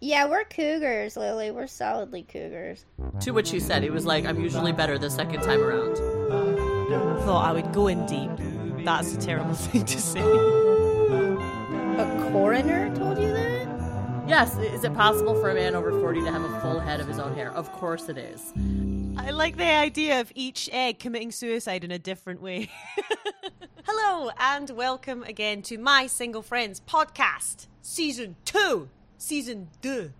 Yeah, we're cougars, Lily. We're solidly cougars. To which he said, he was like, I'm usually better the second time around. Thought I would go in deep. That's a terrible thing to say. A coroner told you that? Yes, is it possible for a man over 40 to have a full head of his own hair? Of course it is. I like the idea of each egg committing suicide in a different way. Hello, and welcome again to My Single Friends podcast, season two, season deux,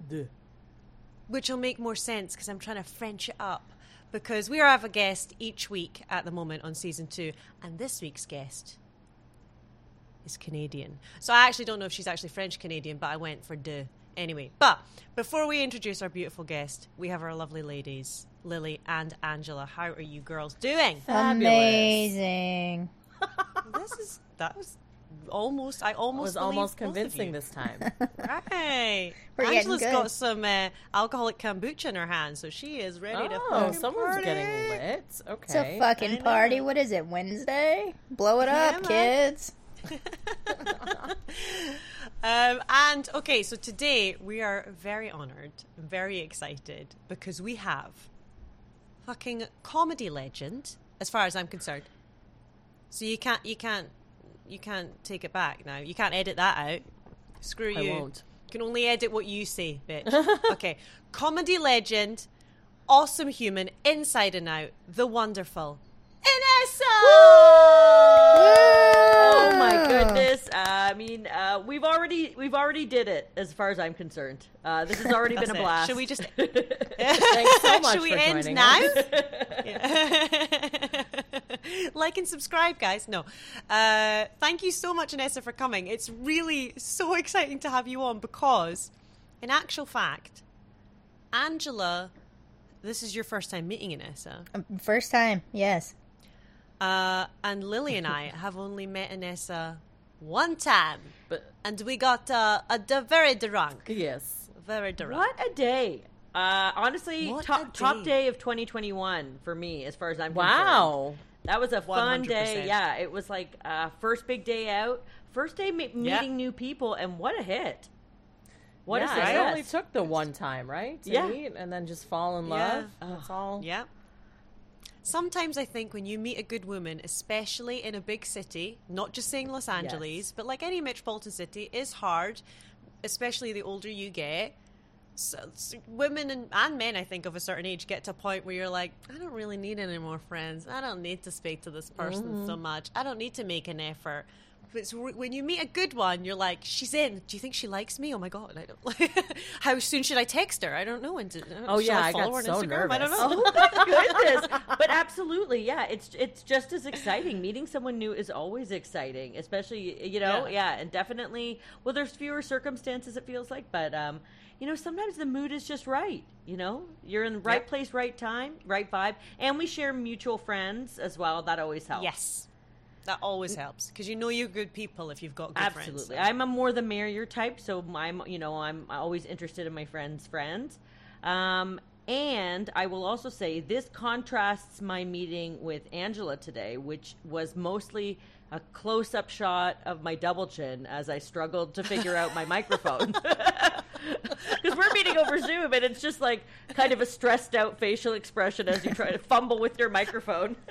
which will make more sense because I'm trying to French it up. Because we have a guest each week at the moment on season two, and this week's guest is Canadian. So I actually don't know if she's actually French Canadian, but I went for deux anyway. But before we introduce our beautiful guest, we have our lovely ladies, Lily and Angela. How are you girls doing? Fabulous. Amazing. this is that was almost I I almost was almost convincing this time. Right. We're getting Angela's good. got some uh, alcoholic kombucha in her hand, so she is ready to oh, fucking someone's party. getting lit. Okay. It's a fucking party. What is it, Wednesday? Blow it Yeah, up, man. kids. Um, and okay, so today we are very honored, very excited because we have fucking comedy legend, as far as I'm concerned. So you can't, you can't, you can't take it back now. You can't edit that out. Screw I you. won't. You can only edit what you say, bitch. okay, comedy legend, awesome human, inside and out, the wonderful Inessa. Oh my goodness! Uh, I mean, uh, we've already we've already did it as far as I'm concerned. Uh, this has already been That's a it. blast. Should we just Thanks so much Should we for end joining now? Us. like and subscribe, guys. No. Uh, thank you so much, Inessa, for coming. It's really so exciting to have you on because, in actual fact, Angela, this is your first time meeting Inessa. Um, First time, yes. Uh, and Lily and I have only met Inessa one time. But And we got uh, a d- very drunk. yes. Very drunk. What a day! Uh, honestly, What a top top day. day of 2021 for me, as far as I'm concerned. Wow. that was a fun 100%. day. Yeah, it was like uh, first big day out, first day me- Yeah. meeting new people, and what a hit! What a yeah, success! it only took the one time, right? To Yeah. meet and then just fall in Yeah. love. That's all. Yeah. Sometimes I think when you meet a good woman, especially in a big city, not just saying Los Angeles, Yes. but like any metropolitan city, is hard, especially the older you get. So, so women and, and men, I think, of a certain age get to a point where you're like, I don't really need any more friends. I don't need to speak to this person so much. I don't need to make an effort. But it's, when you meet a good one, you're like, she's in. Do you think she likes me? Oh my god! I don't. How soon should I text her? I don't know. When to, Oh, yeah, I I got her on so Instagram? I don't nervous. know. Oh my goodness! But absolutely, yeah. It's it's just as exciting. Meeting someone new is always exciting, especially you know, Yeah. yeah, and definitely. Well, there's fewer circumstances. It feels like, but um, you know, sometimes the mood is just right. You know, you're in the right Yep. place, right time, right vibe, and we share mutual friends as well. That always helps. Yes. That always helps because you know you're good people if you've got good Absolutely. friends. I'm a more the merrier type, so I'm you know I'm always interested in my friends' friends. Um, and I will also say this contrasts my meeting with Angela today, which was mostly a close-up shot of my double chin as I struggled to figure out my microphone. Because we're meeting over Zoom, and it's just like kind of a stressed out facial expression as you try to fumble with your microphone.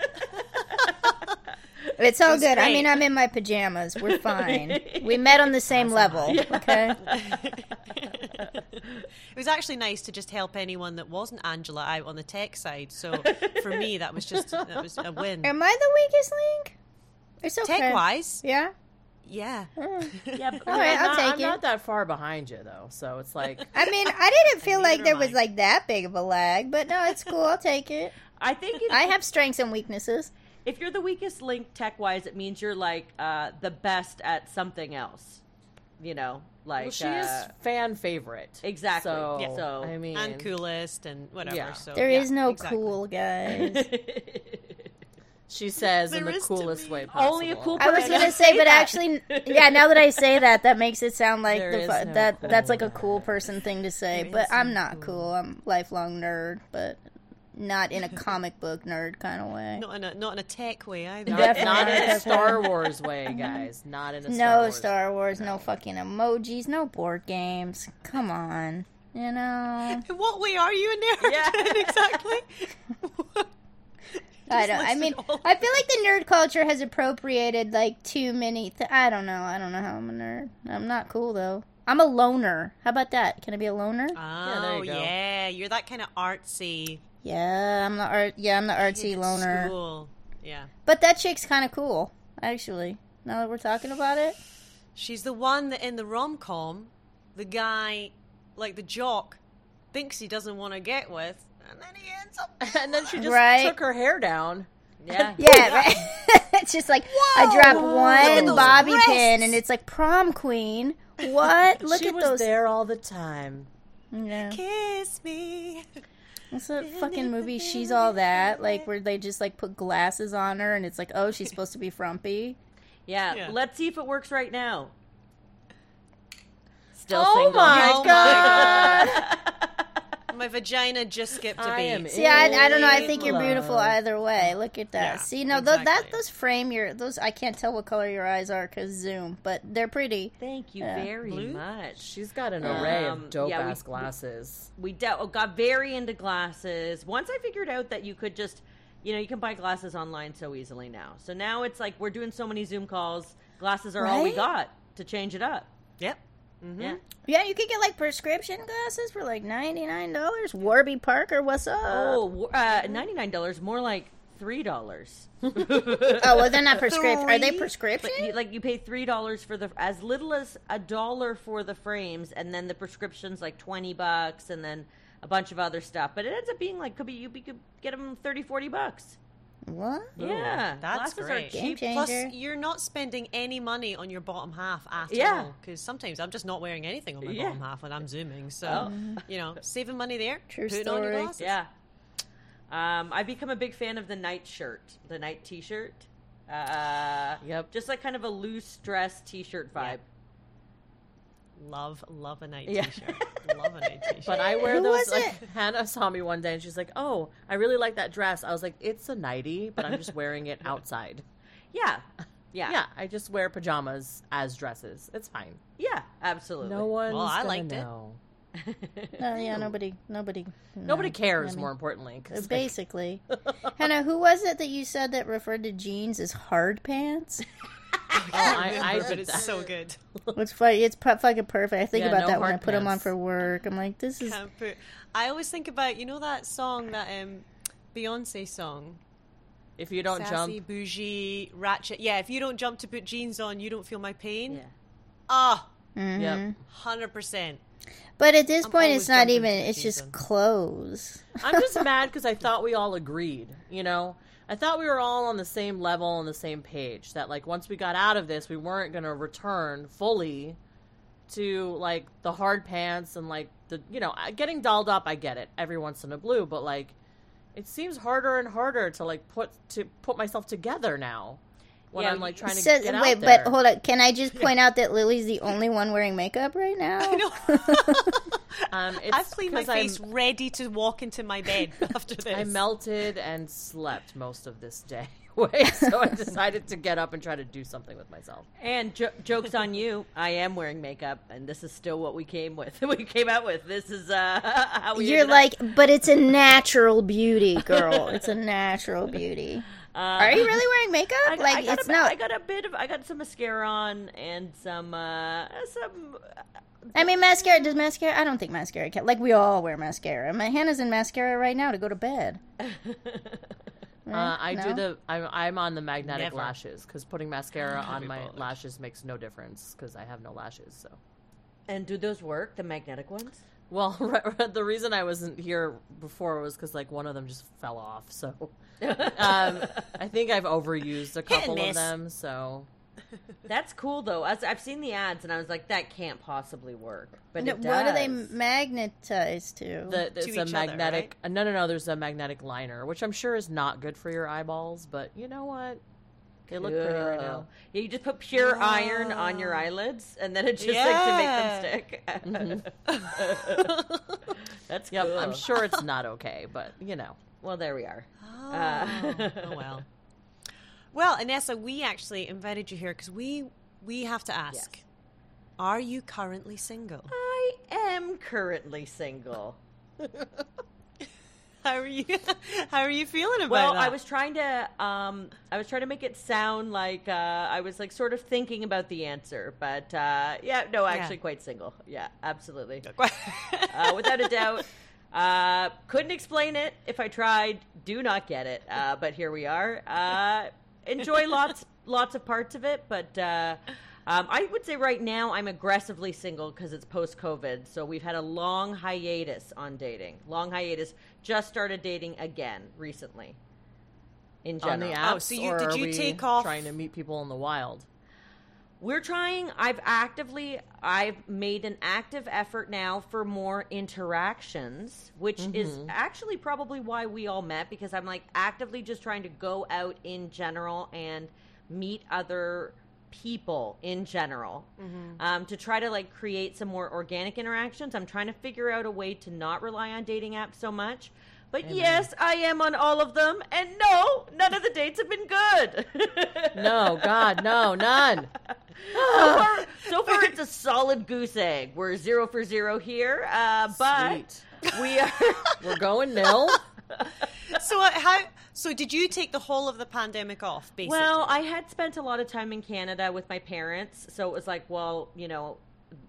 It's all was good. I mean, I'm in my pajamas. We're fine. we met on the same level. Okay. It was actually nice to just help anyone that wasn't Angela out on the tech side. So for me, that was just that was a win. Am I the weakest link? It's okay. Tech wise, Yeah. yeah. yeah, but- All right, I'm I'll not, take I'm it. not that far behind you though, so it's like I mean, I didn't feel like there am was like that big of a lag, but no, it's cool. I'll take it. I think it, I have strengths and weaknesses. if you're the weakest link tech wise, it means you're like uh, the best at something else. You know, like well, she uh, is fan favorite. exactly. So, Yeah. So- I mean, and coolest and whatever. Yeah. So There is yeah, no exactly. cool guys. She says in the coolest way possible. Only a cool person. I was gonna say, but actually, yeah. Now that I say that, that makes it sound like the, no that cool that's like a cool person thing to say. There But I'm no not cool. I'm lifelong nerd, but not in a comic book nerd kind of way. Not in a not in a tech way either. Not, not in a. Star Wars way, guys. Not in a Star No Wars Star Wars, no fucking emojis, no board games. Come on. You know, In what way are you a nerd? Yeah. exactly. I don't. I mean, I feel like the nerd culture has appropriated like too many. Th- I don't know. I don't know how I'm a nerd. I'm not cool though. I'm a loner. How about that? Can I be a loner? Oh, there you yeah. You're that kind of artsy. Yeah, I'm the art. Yeah, I'm the artsy kid loner. School. Yeah. But that chick's kind of cool, actually. Now that we're talking about it, She's the one that in the rom com, the guy, like the jock, thinks he doesn't want to get with, and then he ends up. and then she just Right. took her hair down. Yeah. yeah, right. it's just like I drop one bobby breasts. pin, and it's like prom queen. What? Look she at was those. there all the time. Yeah. Kiss me. What's a fucking movie? She's all that, like where they just like put glasses on her, and it's like, oh, she's supposed to be frumpy. Yeah, Yeah. let's see if it works right now. Oh Still Oh single. my Oh my god! My vagina just skipped a I beat. am See, I, I don't know. I think you're beautiful either way. Look at that. Yeah, See, no, tho- that those frame your those. I can't tell what color your eyes are because zoom, but they're pretty. Thank you Yeah. very Blue? much. She's got an array Um, of dope yeah, we- ass glasses. we de- oh, got very into glasses. Once I figured out that you could just, you know, you can buy glasses online so easily now. So now it's like we're doing so many Zoom calls. Glasses are all we got to change it up. Yep. Mm-hmm. Yeah. Yeah, you could get like prescription glasses for like ninety nine dollars. Warby Parker, what's up? Oh, uh, ninety nine dollars, more like three dollars. Oh, well, they're not prescription. Are they prescription? But you, like you pay three dollars for the as little as a dollar for the frames, and then the prescriptions like twenty bucks, and then a bunch of other stuff. But it ends up being like could be you could get them 30, 40 bucks. What? Yeah, That's glasses great. are cheap. Game Plus, changer. you're not spending any money on your bottom half at Yeah. all. Because sometimes I'm just not wearing anything on my Yeah. bottom half when I'm zooming. So, Oh. you know, saving money there. True putting on your story. glasses. Yeah. Um, I've become a big fan of the night shirt, the night T-shirt. Uh, Yep. Just like kind of a loose dress T-shirt vibe. Love, love a night Yeah. t-shirt. love a night t-shirt. But I wear Who those. was Like it? Hanna saw me one day and she's like, "Oh, I really like that dress." I was like, "It's a nightie, but I'm just wearing it outside." Yeah. Yeah. Yeah, I just wear pajamas as dresses. It's fine. Yeah. Absolutely. No one. Well, I gonna liked it. No, yeah, nobody, nobody, Nobody no. cares. I mean, more importantly, 'cause, like, Basically, Hanna, who was it that you said that referred to jeans as hard pants? Oh, I, I but it's that. so good. It's funny. It's pu- fucking perfect. I think Yeah, about no that when I put them on for work. I'm like, this is put. I always think about you know that song that um, Beyonce song. If you don't Sassy, jump, bougie, ratchet. Yeah, if you don't jump to put jeans on, you don't feel my pain. Yeah. Ah, Mhm. yep. hundred percent. But at this I'm point, it's not even. for It's just season. clothes. I'm just mad because I thought we all agreed. You know, I thought we were all on the same level, on the same page. That like once we got out of this, we weren't going to return fully to like the hard pants and like the you know getting dolled up. I get it every once in a blue, but like it seems harder and harder to like put to put myself together now when Yeah, I'm like trying to So, get wait, out there. but hold on. Can I just point out that Lily's the only one wearing makeup right now? I know. um, it's I've cleaned my 'cause I'm- face, ready to walk into my bed after this. I melted and slept most of this day away, so I decided to get up and try to do something with myself. And jo- jokes on you. I am wearing makeup, and this is still what we came with. we came out with. This is uh, how we. You're ended up. like, but it's a natural beauty, girl. It's a natural beauty. Uh, Are you really wearing makeup? I, like I got it's a, not. I got a bit of. I got some mascara on and some uh, some. I mean, mascara. Does mascara? I don't think mascara. Can, like we all wear mascara. My Hanna's in mascara right now to go to bed. Uh, I do the. I'm, I'm on the magnetic Never. lashes because putting mascara on my bothered. lashes makes no difference because I have no lashes. So, And do those work? The magnetic ones? well, the reason I wasn't here before was because like one of them just fell off. So, um, I think I've overused a couple of them. So, That's cool though. As I've seen the ads, and I was like, that can't possibly work. But No, it what are they does. magnetized to? the, it's each a other, magnetic. uh, no, no, no. There's a magnetic liner, which I'm sure is not good for your eyeballs. But you know what? They look pretty right now. Yeah, you just put pure iron on your eyelids, and then it just like to make them stick. That's Yep. I'm sure it's not okay, but you know. Well, there we are. Oh, Uh, oh well. Well, Inessa, we actually invited you here because we we have to ask. Are you currently single? I am currently single. How are you? How are you feeling about it? Well, that? I was trying to um, I was trying to make it sound like uh, I was like sort of thinking about the answer, but uh, yeah, no, actually quite single. Yeah, absolutely, uh, without a doubt. Uh, couldn't explain it if I tried. Do not get it, uh, but here we are. Uh, enjoy lots lots of parts of it, but. Uh, um, I would say right now I'm aggressively single because it's post COVID. So we've had a long hiatus on dating. Long hiatus. Just started dating again recently. In on general, the apps, Oh, so you- did you take off- trying to meet people in the wild? We're trying. I've actively, I've made an active effort now for more interactions, which is actually probably why we all met because I'm like actively just trying to go out in general and meet other people in general. Um, to try to like create some more organic interactions. I'm trying to figure out a way to not rely on dating apps so much but yes i am on all of them and no none of the dates have been good No, God, no, none. so far, so far it's a solid goose egg we're zero for zero here uh, but Sweet. we are We're going nil. so uh, how? So did you take the whole of the pandemic off? Basically, Well, I had spent a lot of time in Canada with my parents, so it was like, well, you know,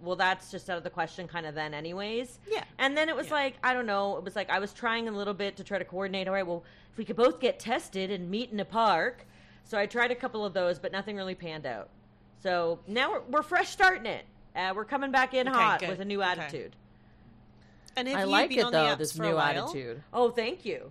well, that's just out of the question, kind of then, anyways. Yeah. And then it was Yeah. like, I don't know, it was like I was trying a little bit to try to coordinate. All right, well, if we could both get tested and meet in a park, so I tried a couple of those, but nothing really panned out. So now we're, we're fresh starting it. Uh, we're coming back in Okay, hot good. with a new Okay. attitude. and have I you like been it on though. This new while? attitude. Oh, thank you.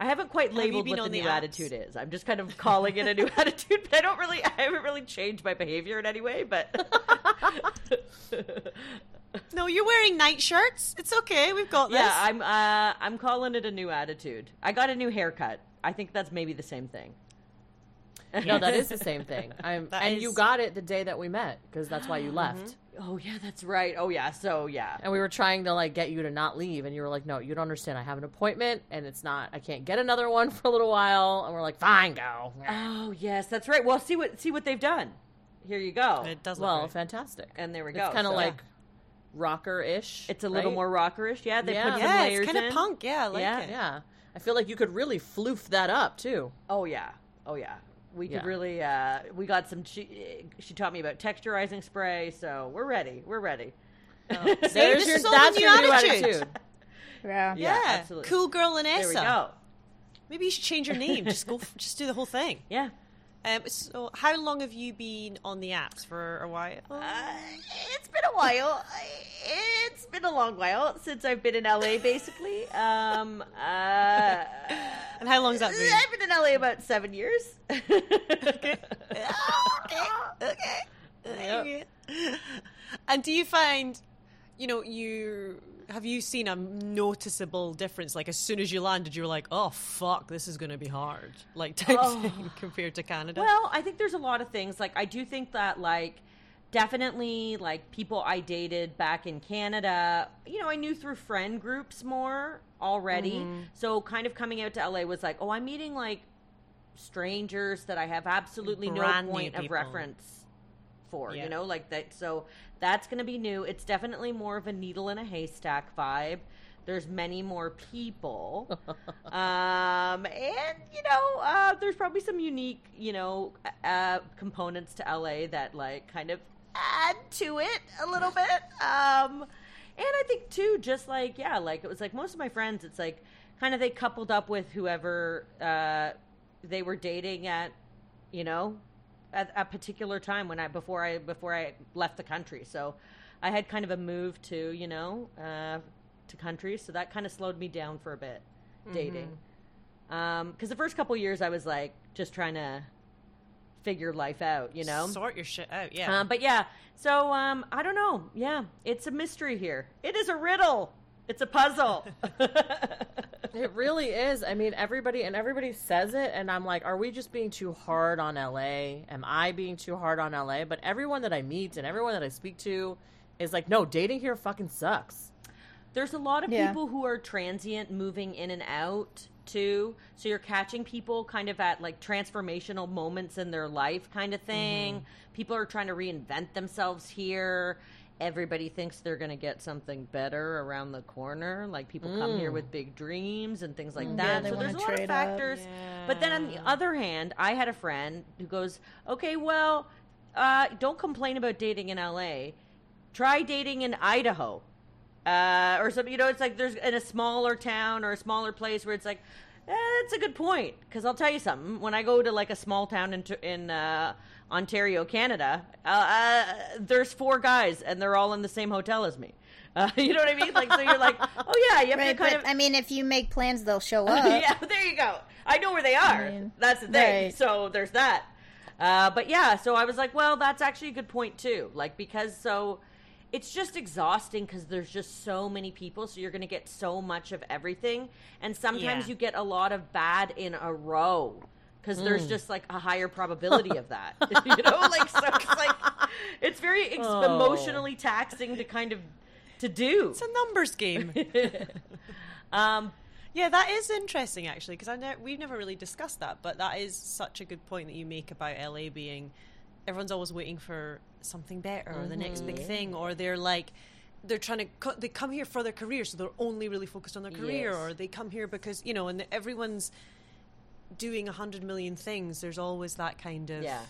I haven't quite labeled what the new attitude is. I'm just kind of calling it a new attitude, but I don't really, I haven't really changed my behavior in any way. But No, you're wearing night shirts. It's okay. We've got this. yeah, I'm, uh, I'm calling it a new attitude. I got a new haircut. I think that's maybe the same thing. No, that is the same thing. I'm, That and you got it the day that we met because that's why you mm-hmm. left. Oh yeah, that's right. Oh yeah, so yeah. And we were trying to like get you to not leave, and you were like, "No, you don't understand. I have an appointment, and it's not. I can't get another one for a little while." And we're like, "Fine, go." Oh yes, that's right. Well, see what see what they've done. Here you go. It does look Well, great. fantastic. And there we go. It's kind of So- like rocker-ish. It's a little right? more rockerish. Yeah, they Yeah. put some yeah, layers it's kind in. of punk. Yeah, I like Yeah. it. Yeah, I feel like you could really floof that up too. Oh yeah, oh yeah. We could Yeah. really. Uh, we got some. She, she taught me about texturizing spray, so we're ready. We're ready. There's this your is that's new your new attitude. attitude. Yeah. Yeah, absolutely. cool girl Vanessa. There we go. Maybe you should change your name. just go. Just do the whole thing. Yeah. Um, so, how long have you been on the apps for a while? Uh, it's been a while. It's been a long while since I've been in LA, basically. Um, uh, and how long's that been? I've been in LA about seven years. okay. Okay. And do you find, you know, you have you seen a noticeable difference? Like as soon as you landed, you were like, "Oh fuck, this is going to be hard," like type Oh. thing compared to Canada. Well, I think there's a lot of things. Like, I do think that, like, definitely, like, people I dated back in Canada, you know, I knew through friend groups more already. Mm-hmm. So, kind of coming out to LA was like, oh, I'm meeting, like, strangers that I have absolutely Brand no point of reference for, Yeah. you know, like that. So, that's going to be new. It's definitely more of a needle in a haystack vibe. There's many more people. um, and, you know, uh, there's probably some unique, you know, uh, components to LA that, like, kind of add to it a little bit. Um, and I think, too, just like, yeah, like, it was like most of my friends, it's like kind of they coupled up with whoever uh, they were dating at, you know, at a particular time when I before I before I left the country. So I had kind of a move to you know uh, to countries, so that kind of slowed me down for a bit dating. Because the first couple years I was like just trying to figure life out, you know. sort your shit out. Yeah. Um, but yeah, so um, I don't know. Yeah, it's a mystery here. It is a riddle. It's a puzzle. It really is. I mean, everybody and everybody says it, and I'm like, are we just being too hard on LA? Am I being too hard on LA? But everyone that I meet and everyone that I speak to is like, no, dating here fucking sucks. There's a lot of Yeah. people who are transient moving in and out too. So you're catching people kind of at like transformational moments in their life, kind of thing. Mm-hmm. People are trying to reinvent themselves here. Everybody thinks they're going to get something better around the corner. Like people come here with big dreams and things like that. Mm. they so there's a lot of factors. But then on the other hand, I had a friend who goes, "Okay, well, uh, don't complain about dating in LA. Try dating in Idaho." uh, or something. You know, it's like there's in a smaller town or a smaller place where it's like, eh, that's a good point. Because I'll tell you something. When I go to like a small town in in uh, Ontario, Canada, uh, uh, there's four guys and they're all in the same hotel as me. Uh, you know what I mean? Like, so you're like, oh yeah, you have Right, to kind but of. I mean, if you make plans, they'll show up. yeah, there you go. I know where they are. mean, that's the thing. right. So there's that. Uh, but yeah, so I was like, well, that's actually a good point too. Like because so it's just exhausting because there's just so many people, so you're going to get so much of everything, and sometimes Yeah. you get a lot of bad in a row. Because there's Mm. just like a higher probability of that, you know. Like so, it's like it's very ex- Oh. emotionally taxing to kind of to do. It's a numbers game. Um, yeah, that is interesting actually because I know we've never really discussed that, but that is such a good point that you make about LA being everyone's always waiting for something better or the next big thing, or they're like they're trying to co- they come here for their career, so they're only really focused on their career, Yes. or they come here because you know, and everyone's doing a hundred million things. There's always that kind of yeah.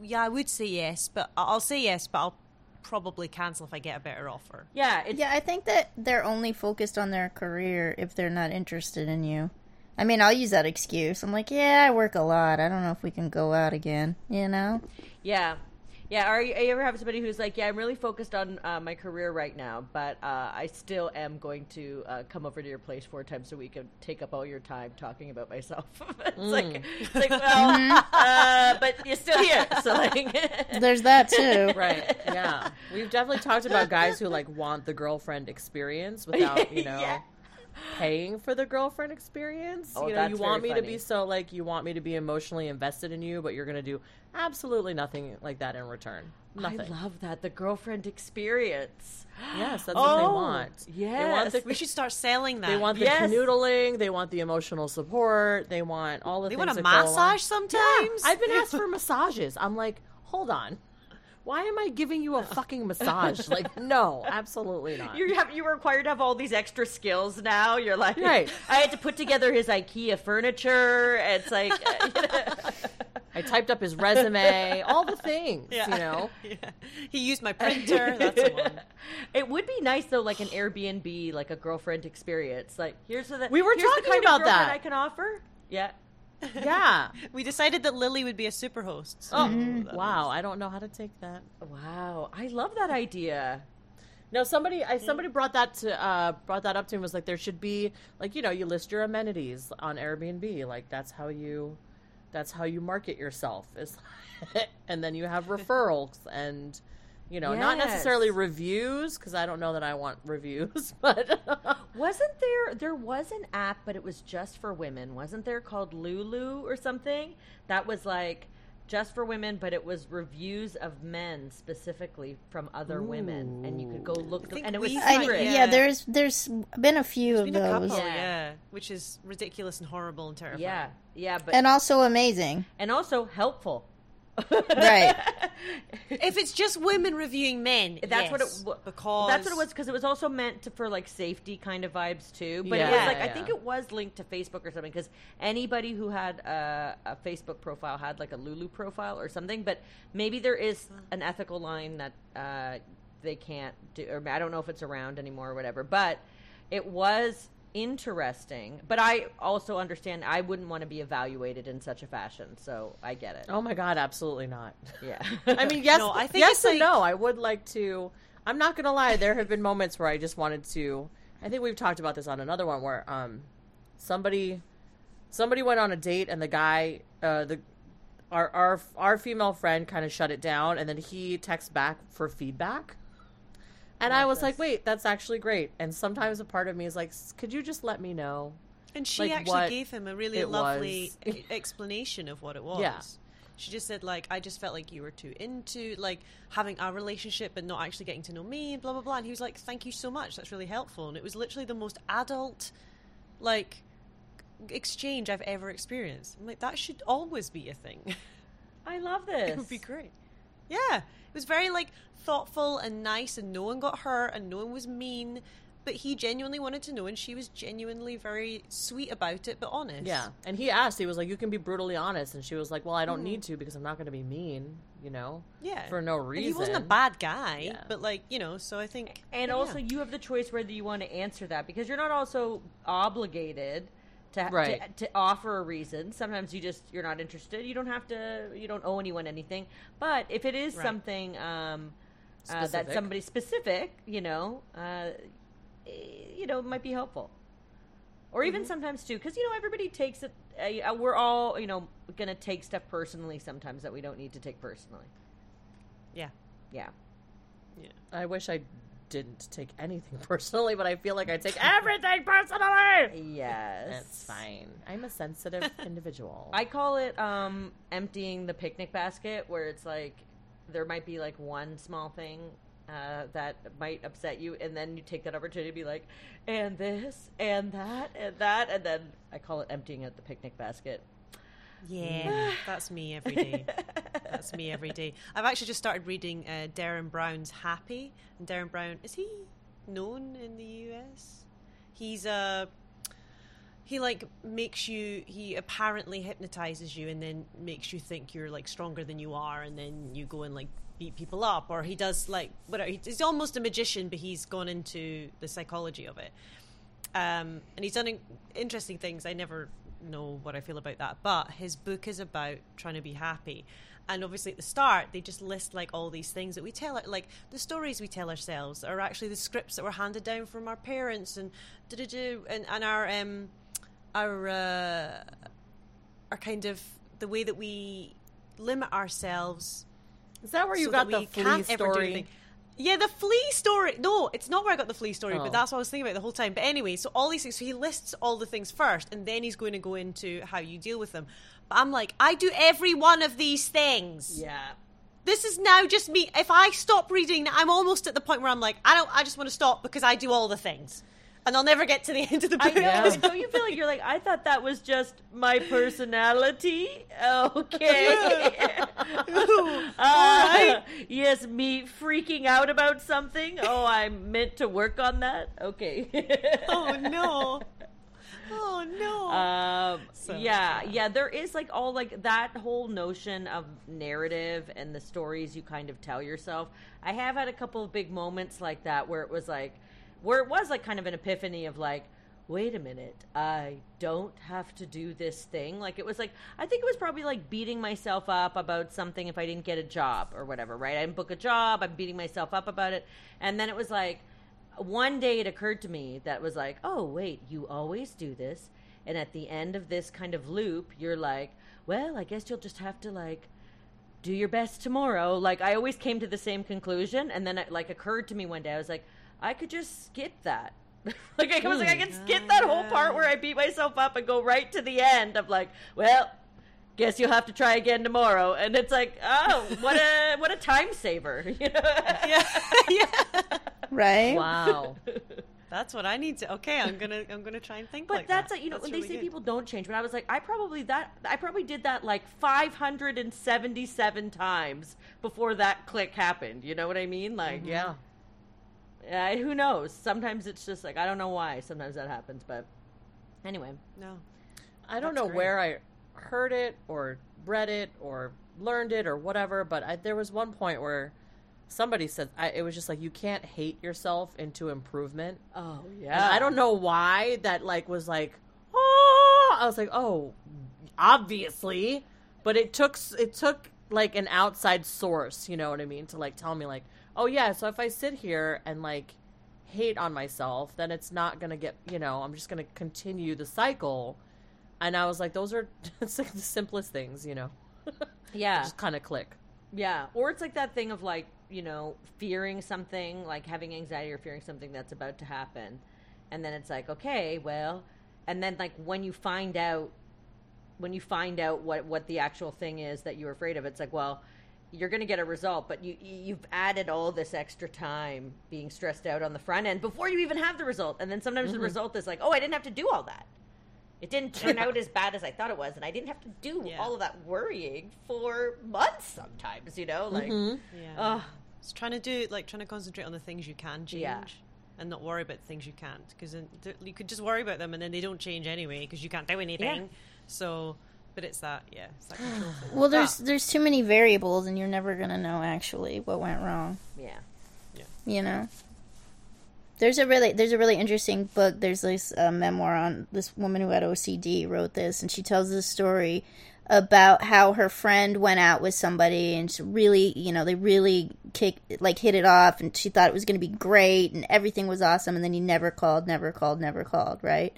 yeah. I would say yes, but I- I'll say yes, but I'll probably cancel if I get a better offer. Yeah, it's, Yeah, I think that they're only focused on their career if they're not interested in you. I mean, I'll use that excuse. I'm like, yeah, I work a lot. I don't know if we can go out again. You know? Yeah. Yeah, are you, you ever have somebody who's like, yeah, I'm really focused on uh, my career right now, but uh, I still am going to uh, come over to your place four times a week and take up all your time talking about myself. it's like, it's like, well, uh, but you're still here, so like, There's that too. Right. Yeah. We've definitely talked about guys who like want the girlfriend experience without, you know, Yeah. paying for the girlfriend experience. Oh, you know, you want very me to be so like you want me to be emotionally invested in you, but you're going to do absolutely nothing like that in return. Nothing. I love that the girlfriend experience. yes, that's what they Oh, want. They want yes. the We should start selling that. they want the Yes. canoodling, they want the emotional support, they want all of the They want a that go along- massage sometimes. I've been asked for massages. I'm like, hold on. Why am I giving you a fucking massage? Like, no, absolutely not. You have you were required to have all these extra skills now. You're like, Right. I had to put together his IKEA furniture. It's like, you know. I typed up his resume, all the things, you know. Yeah. He used my printer. That's the one. It would be nice though, like an Airbnb, like a girlfriend experience. Like here's the We were here's the talking kind about of that. I can offer. Yeah, Yeah. We decided that Lily would be a super host. So Oh, that wow. I don't know how to take that. wow, I love that idea. No, somebody I somebody brought that to uh brought that up to me was like there should be like you know you list your amenities on Airbnb like that's how you that's how you market yourself is and then you have referrals and you know not necessarily reviews because I don't know that I want reviews but Wasn't there? There was an app, but it was just for women. Wasn't there called Lulu or something? That was like just for women, but it was reviews of men specifically from other women, and you could go look. think and it was I, secret. yeah. Yeah. there's there's been a few There's of been a couple, those, Yeah. yeah. which is ridiculous and horrible and terrifying. yeah, yeah, but and also amazing. and also helpful. Right. If it's just women reviewing men, That's what it yes, wa- because That's what it was because it was also meant to, for like safety kind of vibes too. But it was like yeah, I think it was linked to Facebook or something because anybody who had a, a Facebook profile had like a Lulu profile or something. But maybe there is an ethical line that uh, they can't do, or I don't know if it's around anymore or whatever. But it was interesting. But I also understand I wouldn't want to be evaluated in such a fashion, so I get it. oh my god absolutely not Yeah, I mean yes No, I think yes it's and like- no I would like to I'm not gonna lie there have been moments where I just wanted to I think we've talked about this on another one where um somebody somebody went on a date and the guy uh the our our our female friend kind of shut it down and then he texts back for feedback and i was like wait that's actually great and sometimes a part of me is like could you just let me know And she like, actually gave him a really lovely explanation of what it was. Yeah. She just said like I just felt like you were too into like having a relationship but not actually getting to know me and blah blah blah. And he was like, "Thank you so much. That's really helpful." And it was literally the most adult, like exchange I've ever experienced. I'm like, that should always be a thing. I love this. it would be great. Yeah, was very like thoughtful and nice, and no one got hurt, and no one was mean. But he genuinely wanted to know, and she was genuinely very sweet about it, but honest. Yeah, and he asked. He was like, "You can be brutally honest," and she was like, "Well, I don't hmm. need to because I'm not going to be mean." You know, yeah, for no And reason. he wasn't a bad guy, Yeah. but like you know, so I think, And but also, yeah. you have the choice whether you want to answer that because you're not also obligated to, Right. to to offer a reason. Sometimes you just you're not interested. You don't have to. You don't owe anyone anything. But if it is Right. something um, uh, that somebody specific, you know, uh, eh, you know, might be helpful. Or even sometimes too, because you know everybody takes it. Uh, we're all you know gonna take stuff personally sometimes that we don't need to take personally. yeah, Yeah. I wish I didn't take anything personally, but I feel like I take everything personally. Yes. It's fine. I'm a sensitive individual. I call it um, emptying the picnic basket, where it's like there might be like one small thing uh, that might upset you, and then you take that opportunity to be like, and this, and that, and that, and then I call it emptying at the picnic basket. Yeah, that's me every day. That's me every day. I've actually just started reading uh, Derren Brown's Happy. And Darren Brown is he known in the US? He's a he like makes you he apparently hypnotizes you and then makes you think you're like stronger than you are and then you go and like beat people up or he does like whatever he's almost a magician but he's gone into the psychology of it um, and he's done interesting things. I never know what I feel about that, but his book is about trying to be happy. And obviously, at the start, they just list like all these things that we tell, like the stories we tell ourselves are actually the scripts that were handed down from our parents, and do and and our um our uh, our kind of the way that we limit ourselves Is that where you so got the flea story? Yeah, the flea story. No, it's not where I got the flea story, Oh. but that's what I was thinking about the whole time. But anyway, so all these things. So he lists all the things first, and then he's going to go into how you deal with them. But I'm like, I do every one of these things. Yeah. This is now just me. If I stop reading, I'm almost at the point where I'm like, I don't. I just want to stop because I do all the things, and I'll never get to the end of the I book. know. Yeah. Don't you feel like you're like, I thought that was just my personality? Okay. Ooh, Uh. Yes, me freaking out about something. Oh, I'm meant to work on that. Okay. oh no. Oh no. Um, So, yeah, yeah. yeah, there is like all like that whole notion of narrative and the stories you kind of tell yourself. I have had a couple of big moments like that where it was like, where it was like kind of an epiphany of like, wait a minute, I don't have to do this thing. Like it was like, I think it was probably like beating myself up about something if I didn't get a job or whatever, right? I didn't book a job, I'm beating myself up about it. And then it was like, one day it occurred to me that was like, oh, wait, you always do this. And at the end of this kind of loop, you're like, well, I guess you'll just have to like do your best tomorrow. Like I always came to the same conclusion, and then it like occurred to me one day. I was like, I could just skip that. like I was like, I could skip that whole part where I beat myself up and go right to the end of like, well, guess you'll have to try again tomorrow. And it's like, oh, what a what a time saver, you know? yeah, yeah. Right? Wow. That's what I need to. Okay, I'm gonna I'm gonna try and think. But like that's that. a, you know That's when they really say good. people don't change. But I was like, I probably that I probably did that like 577 times before that click happened. You know what I mean? Like, mm-hmm. yeah. Uh, who knows? Sometimes it's just like I don't know why. Sometimes that happens, but anyway. no. I don't That's know great. where I heard it or read it or learned it or whatever, but I, there was one point where somebody said I, it was just like you can't hate yourself into improvement. Oh And yeah. I don't know why that like was like oh I was like oh obviously, but it took it took like an outside source, you know what I mean, to like tell me like oh yeah, so if I sit here and like hate on myself, then it's not gonna get you know I'm just gonna continue the cycle. And I was like, those are it's like the simplest things, you know. Yeah. Just kind of click. Yeah, or it's like that thing of like you know fearing something, like having anxiety or fearing something that's about to happen, and then it's like okay, well, and then like when you find out, when you find out what what the actual thing is that you're afraid of, it's like well, you're going to get a result, but you you- you've added all this extra time being stressed out on the front end before you even have the result, and then sometimes the result is like oh, I didn't have to do all that. it didn't turn out as bad as I thought it was, and I didn't have to do Yeah. all of that worrying for months. Sometimes, you know, like, Mhm. Yeah. ugh, It's trying to do like trying to concentrate on the things you can change. Yeah. And not worry about the things you can't, because you could just worry about them and then they don't change anyway because you can't do anything. So, but it's that, yeah, it's that control thing. Well, there's Ah. there's too many variables, and you're never gonna know actually what went wrong. yeah, You know. There's a really there's a really interesting book. There's this uh, memoir on this woman who had OCD wrote this, and she tells this story about how her friend went out with somebody and she really you know they really kick like hit it off and she thought it was going to be great and everything was awesome and then he never called never called never called right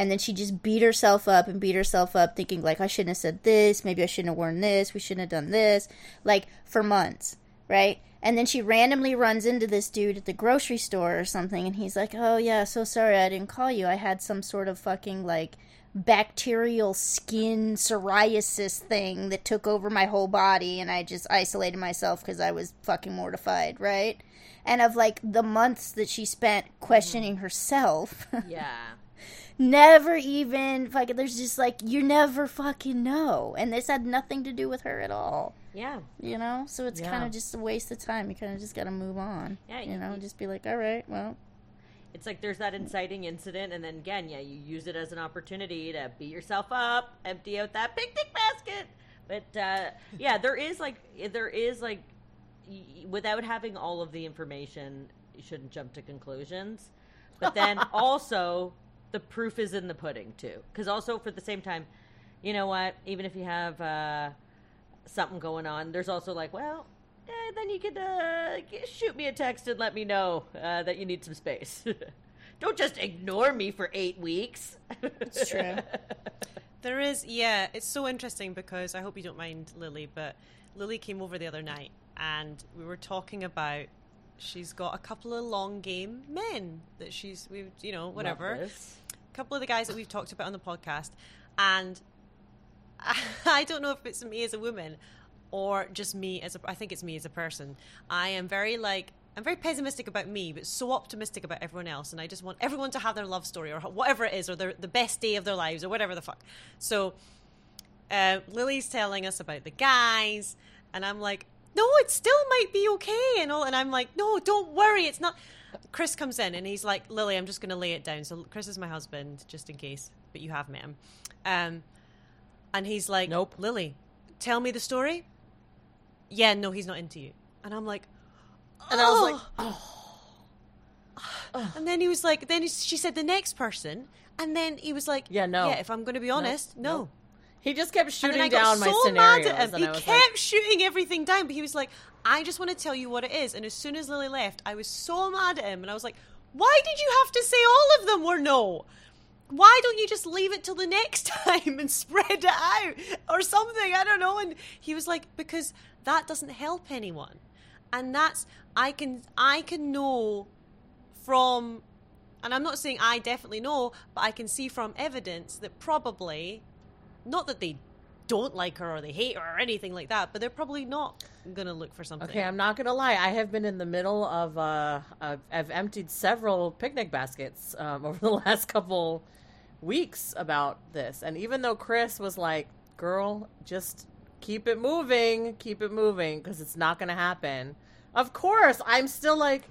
and then she just beat herself up and beat herself up thinking like i shouldn't have said this. Maybe i shouldn't have worn this. We shouldn't have done this. Like for months right? And then she randomly runs into this dude at the grocery store or something and he's like oh yeah so sorry i didn't call you. I had some sort of fucking like bacterial skin psoriasis thing that took over my whole body and i just isolated myself because i was fucking mortified right? And of like the months that she spent mm-hmm. questioning herself yeah. Never even fucking there's just like you never fucking know and this had nothing to do with her at all Yeah. you know so it's Yeah. kind of just a waste of time you kind of just gotta move on Yeah, you you- know you- just be like all right well It's like there's that inciting incident, and then again, yeah, you use it as an opportunity to beat yourself up, empty out that picnic basket. But uh, yeah, there is like there is like without having all of the information, you shouldn't jump to conclusions. But then also, the proof is in the pudding too, because also for the same time, you know what? Even if you have uh, something going on, there's also like, well, eh, then you could uh, shoot me a text and let me know uh, that you need some space. Don't just ignore me for eight weeks. it's true There is, yeah, it's so interesting because I hope you don't mind Lily, but Lily came over the other night and we were talking about she's got a couple of long game men that she's, we, you know, whatever. Love this. Couple of the guys that we've talked about on the podcast, and I don't know if it's me as a woman or just me as a. I think it's me as a person. I am very like. I'm very pessimistic about me, but so optimistic about everyone else, and I just want everyone to have their love story or whatever it is, or their, the best day of their lives, or whatever the fuck. So, uh, Lily's telling us about the guys, and I'm like, no, it still might be okay, and all, and I'm like, no, don't worry, it's not. Chris comes in and he's like, Lily, I'm just going to lay it down. So Chris is my husband, just in case, but you have met him. Um, and he's like, Nope. Lily, tell me the story. Yeah, no, he's not into you. And I'm like, And I was like, oh. And then he was like, then she said the next person, and then he was like, Yeah, no. yeah. If I'm going to be honest, no. no. He just kept shooting then I got down my so scenarios, mad at him. He kept like, shooting everything down, but he was like, "I just want to tell you what it is." And as soon as Lily left, I was so mad at him, and I was like, "Why did you have to say all of them were no? Why don't you just leave it till the next time and spread it out or something? I don't know." And he was like, "Because that doesn't help anyone, and that's I can I can know from." And I'm not saying I definitely know, but I can see from evidence that probably not that they don't like her or they hate her or anything like that, but they're probably not gonna look for something. Okay, I'm not gonna lie. I have been in the middle of. Uh, I've, I've emptied several picnic baskets um, over the last couple weeks about this, and even though Chris was like, "Girl, just keep it moving, keep it moving, because it's not gonna happen." Of course, I'm still like,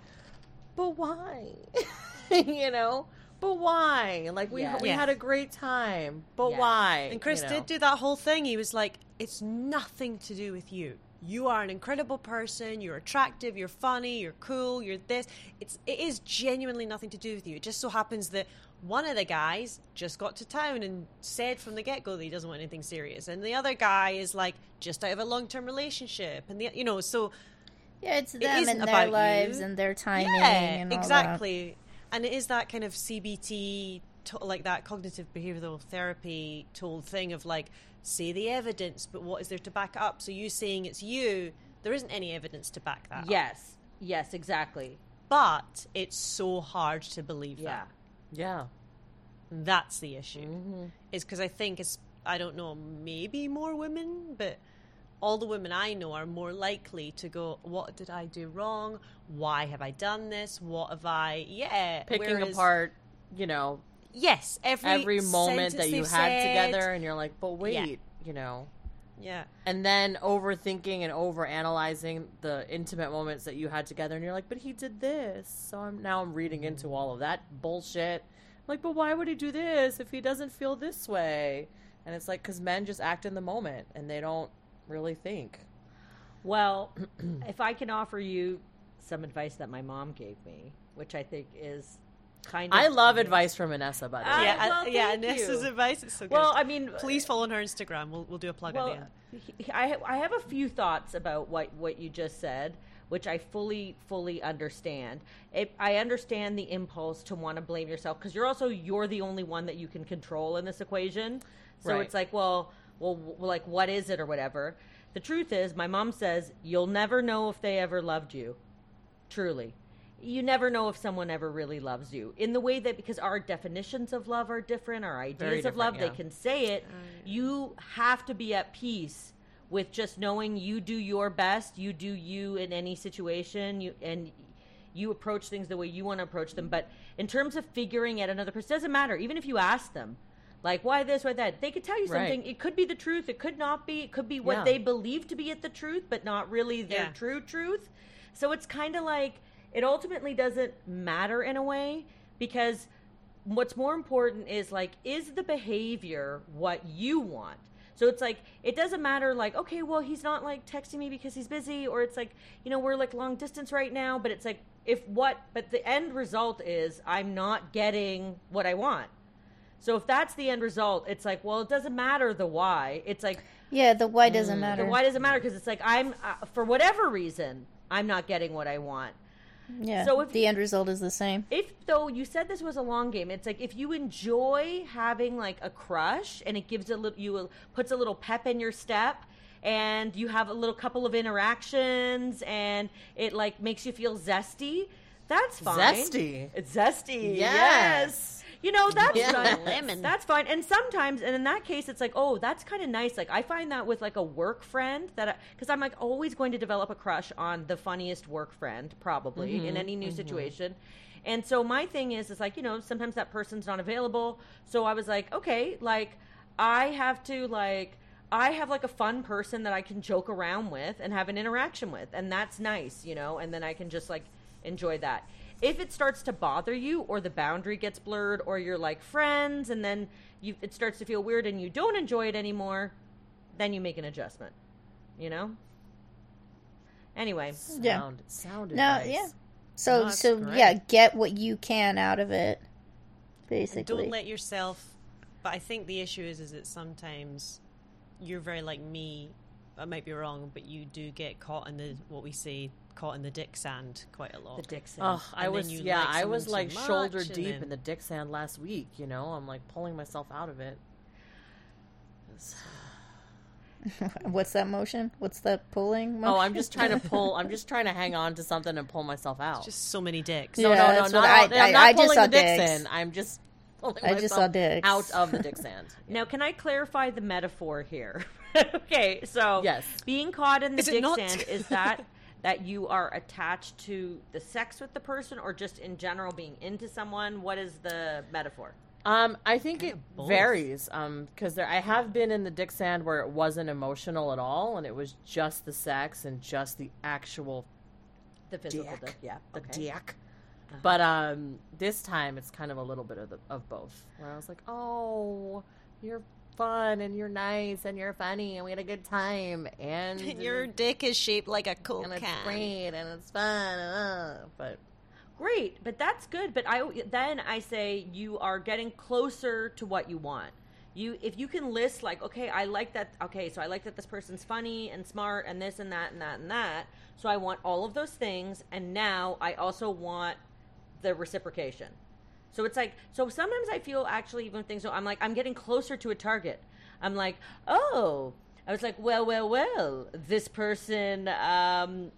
"But why?" you know. But why? Like we Yeah. we Yeah. had a great time. But Yeah. why? And Chris You know? did do that whole thing. He was like, "It's nothing to do with you. You are an incredible person. You're attractive. You're funny. You're cool. You're this. It's it is genuinely nothing to do with you. It just so happens that." One of the guys just got to town and said from the get go that he doesn't want anything serious, and the other guy is like just out of a long term relationship, and the you know so yeah it's them isn't and their you. lives and their timing yeah, and all exactly. And it is that kind of CBT, to, like that cognitive behavioral therapy tool thing of like, say the evidence, but what is there to back it up? So you saying it's you, there isn't any evidence to back that up. Yes. Yes, exactly. But it's so hard to believe Yeah. that. Yeah. That's the issue. Mm-hmm. Is because I think it's, I don't know, maybe more women, but all the women I know are more likely to go, what did I do wrong? Why have I done this? What have I, yeah. picking whereas- apart, you know, yes, every every moment that you had said. together, and you're like, but wait, Yeah. you know. Yeah. And then overthinking and over analyzing the intimate moments that you had together, and you're like, but he did this. So I'm now I'm reading into all of that bullshit. like, but why would he do this if he doesn't feel this way? And it's like, because men just act in the moment and they don't really think. Well, if I can offer you some advice that my mom gave me, which I think is kind of I love advice from Inessa, by the way. I- Yeah, well, yeah, thank Nessa's you. advice is so good. Well, I mean, please follow on her Instagram. We'll, we'll do a plug at the end. I I have a few thoughts about what what you just said, which I fully fully understand. It, I understand the impulse to want to blame yourself because you're also you're the only one that you can control in this equation. So Right. it's like, well, well, like what is it or whatever. The truth is, my mom says you'll never know if they ever loved you. Truly. You never know if someone ever really loves you. In the way that, because our definitions of love are different, our ideas of love, different, they can say it. You have to be at peace with just knowing you do your best, you do you in any situation, you and you approach things the way you want to approach them. But in terms of figuring out another person, doesn't matter. Even if you ask them, like why this, why that, they could tell you Right. something. It could be the truth. It could not be. It could be what Yeah. they believe to be it the truth, but not really their Yeah. true truth. So it's kind of like it ultimately doesn't matter in a way because what's more important is like is the behavior what you want? So it's like it doesn't matter like okay well he's not like texting me because he's busy or it's like you know we're like long distance right now but it's like if what but the end result is i'm not getting what i want. So if that's the end result it's like well it doesn't matter the why. It's like Yeah, the why doesn't matter. the why doesn't matter because it's like i'm uh, for whatever reason i'm not getting what i want yeah. so if- the end result is the same. if though you said this was a long game it's like if you enjoy having like a crush and it gives a little you a, puts a little pep in your step and you have a little couple of interactions and it like makes you feel zesty that's fine Zesty. it's zesty Yes. yes, You know, that's fine. Lemon. That's fine. And sometimes, and in that case, it's like, oh, that's kind of nice. Like I find that with like a work friend that, because I'm like always going to develop a crush on the funniest work friend, probably in mm-hmm. any new mm-hmm. situation. And so my thing is, is like you know, sometimes that person's not available. So I was like, okay, like I have to like. I have like a fun person that I can joke around with and have an interaction with, and that's nice, you know. And then I can just like enjoy that. If it starts to bother you, or the boundary gets blurred, or you're like friends, and then you it starts to feel weird, and you don't enjoy it anymore, then you make an adjustment. You know. Anyway, Yeah. Sound, sound No, advice. yeah. So No, so great. yeah, get what you can out of it. And Basically. don't let yourself. But I think the issue is, is that sometimes you're very like me. I might be wrong, but you do get caught in the what we say caught in the dick sand quite a lot. the dick sand. Oh, I was yeah, like I was like too shoulder deep then- in the dick sand last week. You know, I'm like pulling myself out of it. What's that motion? What's that pulling? Motion? Oh, I'm just trying to pull. I'm just trying to hang on to something and pull myself out. Just so many dicks. no, Yeah, no, no, that's not I- I'm not I just pulling saw the dicks dicks. in. I'm just pulling I just saw dicks. out of the dick sand. Now, can I clarify the metaphor here? okay, so Yes. being caught in the Is dick not? sand is that that you are attached to the sex with the person, or just in general being into someone? What is the metaphor? Um, I think it varies. Um, because there, I have been in the dick sand where it wasn't emotional at all, and it was just the sex and just the actual The physical dick. dick, yeah, the okay. dick. But um, this time it's kind of a little bit of the, of both. Where I was like, "Oh, you're fun and you're nice and you're funny and we had a good time and Your dick is shaped like a coke and it's can. great and it's fun." Uh, but Great, but that's good. But I then I say you are getting closer to what you want. You if you can list like, okay, I like that. Okay, so I like that this person's funny and smart and this and that and that and that. So I want all of those things, and now I also want the reciprocation. So it's like so sometimes I feel actually even things. So I'm like I'm getting closer to a target. I'm like, oh, I was like, well, well, well, this person. Um,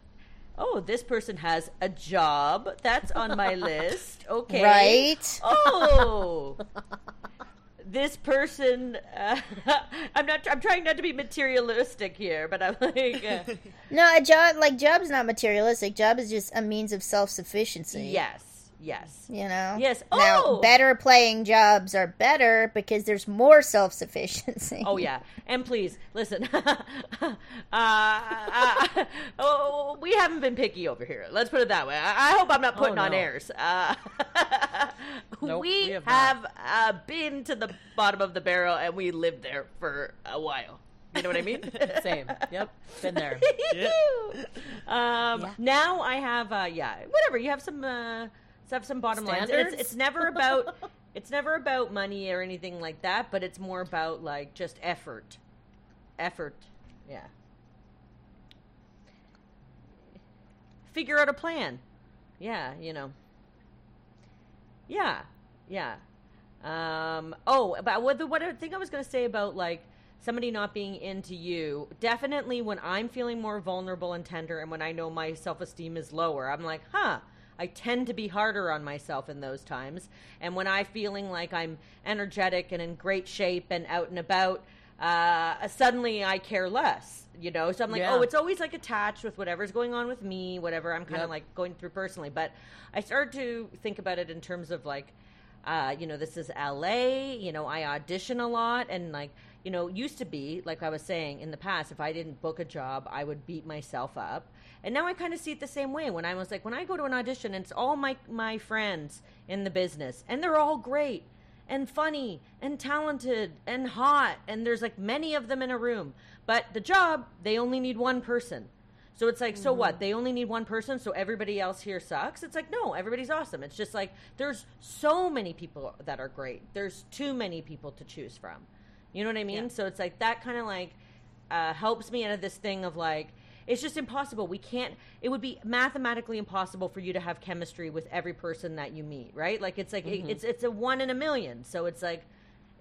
Oh, this person has a job. That's on my list. Okay. Right? Oh. this person uh, I'm not I'm trying not to be materialistic here, but I'm like uh, No, a job like job's not materialistic. Job is just a means of self sufficiency. yes. Yes. You know? Yes. Now, Oh! better playing jobs are better because there's more self sufficiency. Oh yeah, and please listen. uh, uh, oh, we haven't been picky over here. Let's put it that way. I, I hope I'm not putting on no. airs. Uh, Nope, we, we have have, not. uh, been to the bottom of the barrel, and we lived there for a while. You know what I mean? Same. Yep. Been there. Um, Yeah. Now I have, uh, yeah, whatever. You have some, uh, have some bottom lines. It's, it's never about, it's never about money or anything like that. But it's more about like just effort, effort. Yeah. Figure out a plan. Yeah, you know. Yeah, yeah. Um, oh, but what the what I think I was going to say about like somebody not being into you. Definitely, when I'm feeling more vulnerable and tender, and when I know my self esteem is lower, I'm like, huh. I tend to be harder on myself in those times. And when I'm feeling like I'm energetic and in great shape and out and about, uh, suddenly I care less, you know? So I'm like, Yeah. oh, it's always like attached with whatever's going on with me, whatever I'm kind of Yep. like going through personally. But I started to think about it in terms of like, uh, you know, this is LA, you know, I audition a lot and like, you know, used to be, like I was saying in the past, if I didn't book a job, I would beat myself up. And now I kind of see it the same way. When I was like, when I go to an audition, it's all my my friends in the business, and they're all great and funny and talented and hot, and there's like many of them in a room. But the job, they only need one person. So it's like, so what? They only need one person, so everybody else here sucks. It's like, no, everybody's awesome. It's just like there's so many people that are great. There's too many people to choose from. You know what I mean? Yeah. So it's like that kind of like uh, helps me out of this thing of like it's just impossible. We can't. It would be mathematically impossible for you to have chemistry with every person that you meet, right? Like it's like it- mm-hmm. it's it's a one in a million. So it's like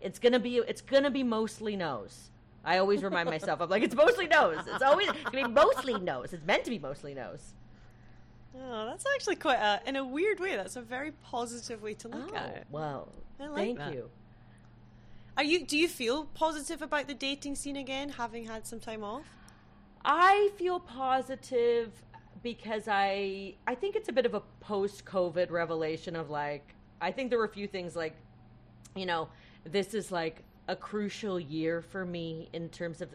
it's gonna be it's gonna be mostly no's. I always remind myself. I'm like it's mostly no's. It's always it's gonna be mostly no's. It's meant to be mostly no's. Oh, that's actually quite a, in a weird way. That's a very positive way to look at oh, it. wow! I like Thank that. you. Are you? Do you feel positive about the dating scene again, having had some time off? I feel positive because I I think it's a bit of a post COVID revelation of like I think there were a few things like you know this is like a crucial year for me in terms of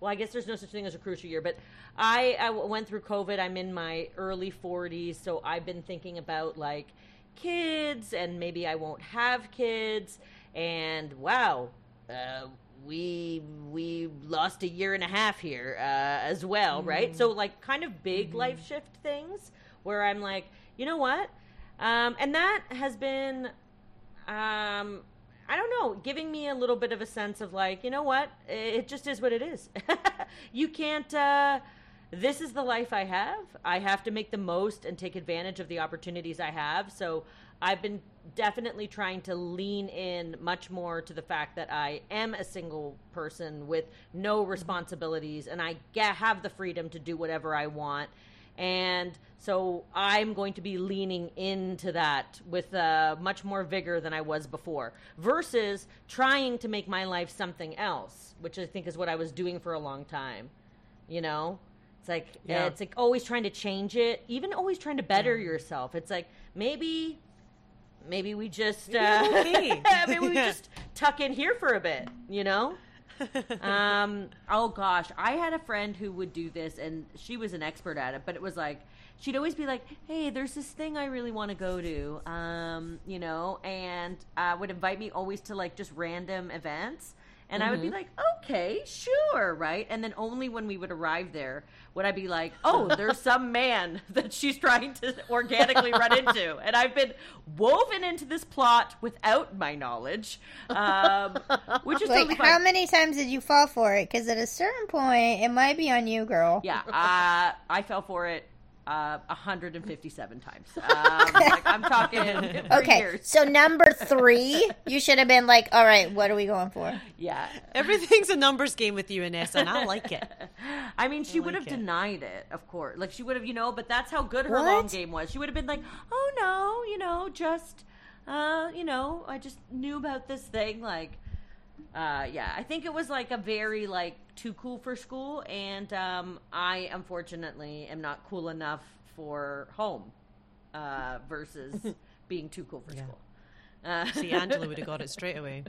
well I guess there's no such thing as a crucial year but I I went through COVID. I'm in my early 40s so I've been thinking about like kids and maybe I won't have kids. And wow uh, we we lost a year and a half here uh, as well, right? So like kind of big life shift things where I'm like, you know what, um, and that has been, um, I don't know, giving me a little bit of a sense of like, you know what, it just is what it is. you can't. Uh, this is the life I have. I have to make the most and take advantage of the opportunities I have. So I've been definitely trying to lean in much more to the fact that I am a single person with no responsibilities and I ga- have the freedom to do whatever I want. And so I'm going to be leaning into that with uh, much more vigor than I was before, versus trying to make my life something else, which I think is what I was doing for a long time. You know, it's like Yeah. it's like always trying to change it, even always trying to better yourself. It's like maybe, maybe we just uh, maybe we just tuck in here for a bit. You know. um oh gosh i had a friend who would do this and she was an expert at it but it was like she'd always be like hey there's this thing i really want to go to um you know and uh, would invite me always to like just random events and I would be like, okay, sure, right? And then only when we would arrive there would I be like, oh, there's some man that she's trying to organically run into. And I've been woven into this plot without my knowledge, um, which is totally Like, fine. how many times did you fall for it? Because at a certain point, it might be on you, girl. Yeah, uh, I fell for it uh, 157 times. Um, like, I'm talking for Okay, years. so number three, you should have been like, all right, what are we going for? Yeah. Everything's a numbers game with you, Inessa, and I like it. I mean, she would like have it. denied it, of course. Like she would have, you know, but that's how good her What? long game was. She would have been like, "Oh no, you know, just uh, you know, I just knew about this thing like uh yeah, I think it was like a very like too cool for school and um I unfortunately am not cool enough for home uh versus being too cool for Yeah. school. Uh, See, Angela would have got it straight away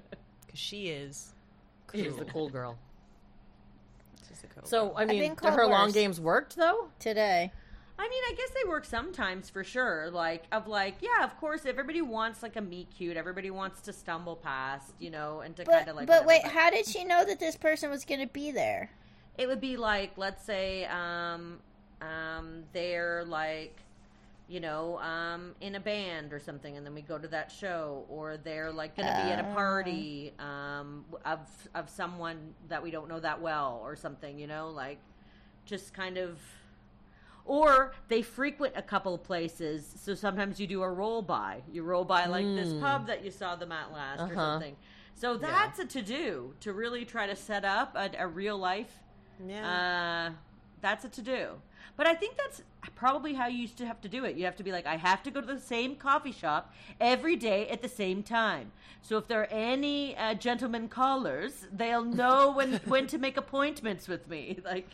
because she is. Cool. She's the cool girl. She's the cool So girl. I mean, been called her long games worked though. Today. I mean, I guess they work sometimes for sure. Like, of like, yeah, of course, everybody wants like a meet cute. Everybody wants to stumble past, you know, and to kind of like. but whatever, wait, how did she know that this person was going to be there? It would be like, let's say, um, um, they're like, you know, um, in a band or something, and then we go to that show, or they're like going to be at a party um, of of someone that we don't know that well, or something, you know, like just kind of. Or they frequent a couple of places, so sometimes you do a roll by. You roll by like this pub that you saw them at last, or Uh-huh. something. So that's a to do to really try to set up a, a real life Yeah. uh, that's a to do. But I think that's probably how you used to have to do it. You have to be like, I have to go to the same coffee shop every day at the same time. So if there are any uh, gentlemen callers, they'll know when when to make appointments with me. Like,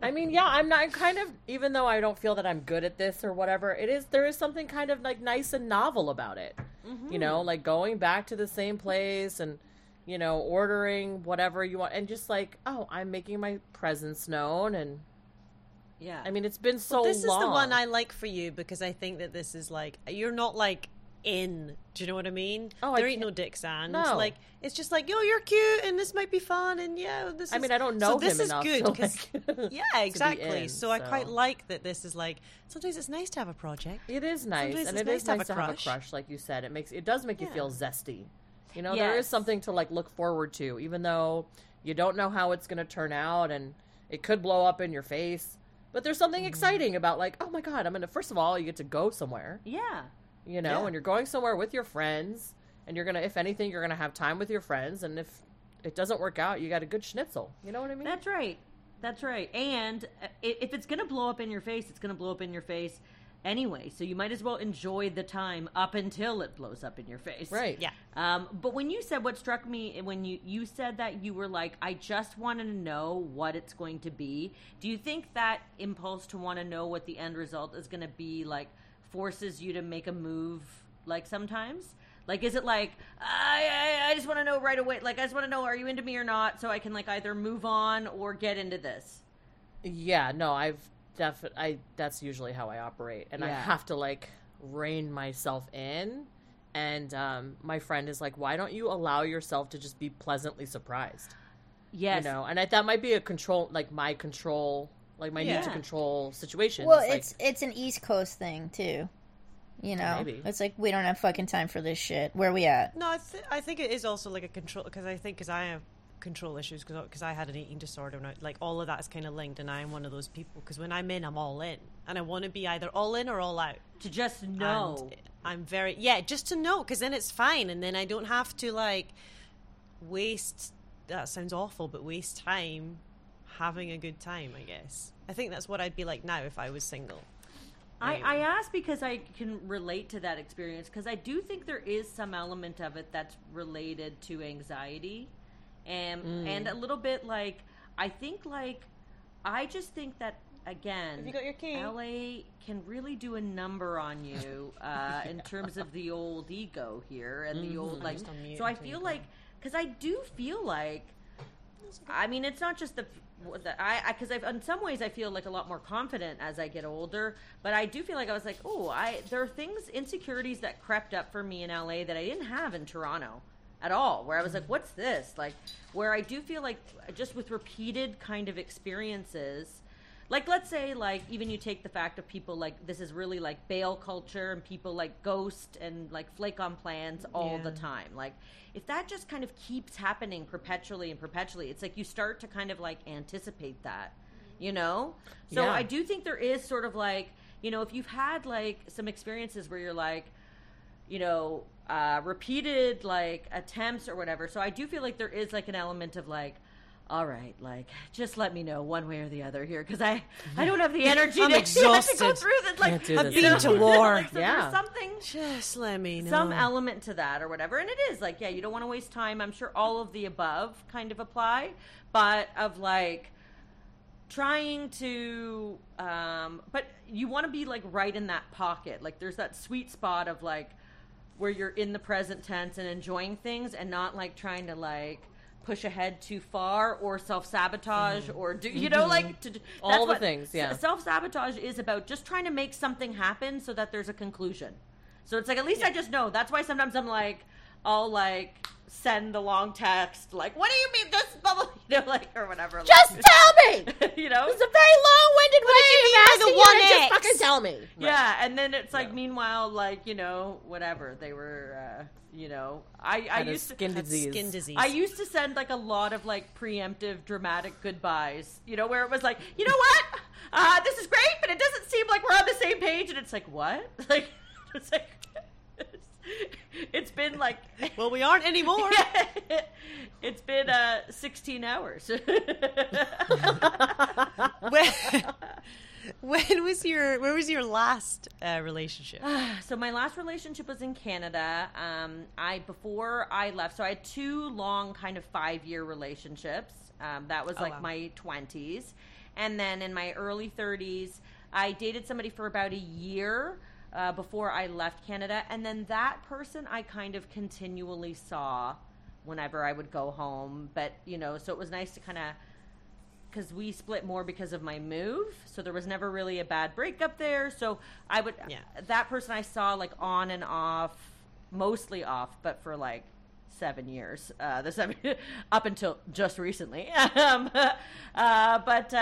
I mean, yeah, I'm not kind of even though I don't feel that I'm good at this or whatever. It is there is something kind of like nice and novel about it. You know, like going back to the same place and you know ordering whatever you want and just like oh, I'm making my presence known and yeah, I mean it's been so long. this long. is the one I like for you because I think that this is like you're not like in. Do you know what I mean? Oh, I there ain't can't- no dicks and No. like it's just like yo, you're cute and this might be fun and yeah, this. Is... I mean, I don't so know this him is good to, 'cause- like, yeah, exactly. in, so I quite like that. This is like sometimes it's nice to have a project. It is nice, Sometimes and it's it nice is to have nice a to have a crush. like you said. It makes it does make you Yeah. feel zesty. You know, there is something to like look forward to, even though you don't know how it's going to turn out, and it could blow up in your face. But there's something Mm-hmm. exciting about like, oh my god, I'm gonna. First of all, you get to go somewhere, yeah, you know, Yeah. and you're going somewhere with your friends, and you're gonna, if anything, you're gonna have time with your friends, and if it doesn't work out, you got a good schnitzel. You know what I mean? that's right. That's right. And uh, if it's going to blow up in your face, it's going to blow up in your face anyway. So you might as well enjoy the time up until it blows up in your face. right. Yeah. Um, but when you said what struck me when you you said that you were like, I just wanted to know what it's going to be. Do you think that impulse to want to know what the end result is going to be like forces you to make a move? Like sometimes, like is it like I I, I just want to know right away? Like I just want to know are you into me or not, so I can like either move on or get into this. Yeah, no, I've definitely I that's usually how I operate and I have to like rein myself in and um my friend is like why don't you allow yourself to just be pleasantly surprised? Yes, You know, and I, that might be a control like my control like my need to control situation. Well, like, it's it's an East Coast thing too. You know, Maybe. it's like we don't have fucking time for this shit. Where we at? No, I, th- I think it is also like a control because I think because I have control issues because I had an eating disorder and I, like all of that is kind of linked and I'm one of those people because when I'm in I'm all in and I want to be either all in or all out. to just know. And I'm very yeah, just to know because then it's fine and then I don't have to like waste. That sounds awful, but waste time having a good time. I guess I think that's what I'd be like now if I was single. I, I ask because I can relate to that experience because I do think there is some element of it that's related to anxiety and and a little bit like I think like I just think that again Have you got your key? LA can really do a number on you uh, in terms of the old ego here and the old like so I feel like because I do feel like I mean, it's not just the, the I because I've in some ways I feel like a lot more confident as I get older, but I do feel like I was like, oh, I there are things insecurities that crept up for me in LA that I didn't have in Toronto at all. Where I was like, what's this? Like, where I do feel like just with repeated kind of experiences. Like let's say like even you take the fact of people like this is really like bail culture and people like ghost and like flake on plans all the time. Like if that just kind of keeps happening perpetually and perpetually, it's like you start to kind of like anticipate that, you know? So Yeah. I do think there is sort of like, you know, if you've had like some experiences where you're like, you know, uh, repeated like attempts or whatever. So I do feel like there is like an element of like, all right, like just let me know one way or the other here because I I don't have the energy I'm to, to go through that. Like Can't do I've this been anymore. to war. like, so Yeah. there's something Just let me know. some element to that or whatever and it is like yeah you don't want to waste time i'm sure all of the above kind of apply but of like trying to um but you want to be like right in that pocket like there's that sweet spot of like where you're in the present tense and enjoying things and not like trying to like push ahead too far or self sabotage or do you know like to, Mm-hmm. All the things, yeah. self sabotage is about just trying to make something happen so that there's a conclusion. So it's like at least I just know. That's why sometimes I'm like, I'll like send the long text, like, "What do you mean this bubble?" You know, like or whatever. Just like, tell me. you know, It's a very long-winded way you mean of by asking the you one to just fucking tell me. yeah. And then it's like, meanwhile, like you know, whatever they were, uh, you know, I I Had used to. skin That's disease. skin disease. I used to send like a lot of like preemptive dramatic goodbyes, you know, where it was like, you know what, uh, this is great, but it doesn't seem like we're on the same page, and it's like, what? Like, it's like, it's been like, well, we aren't anymore. it's been uh 16 hours. when, when was your where was your last uh, relationship? so my last relationship was in Canada. Um, I before I left, so I had two long kind of five year relationships. Um, that was Oh, like wow. my twenties, and then in my early thirties, I dated somebody for about a year uh, before I left Canada, and then that person I kind of continually saw whenever I would go home. But you know, so it was nice to kind of because we split more because of my move so there was never really a bad breakup there so i would Yeah. that person i saw like on and off mostly off but for like seven years uh the seven up until just recently um uh but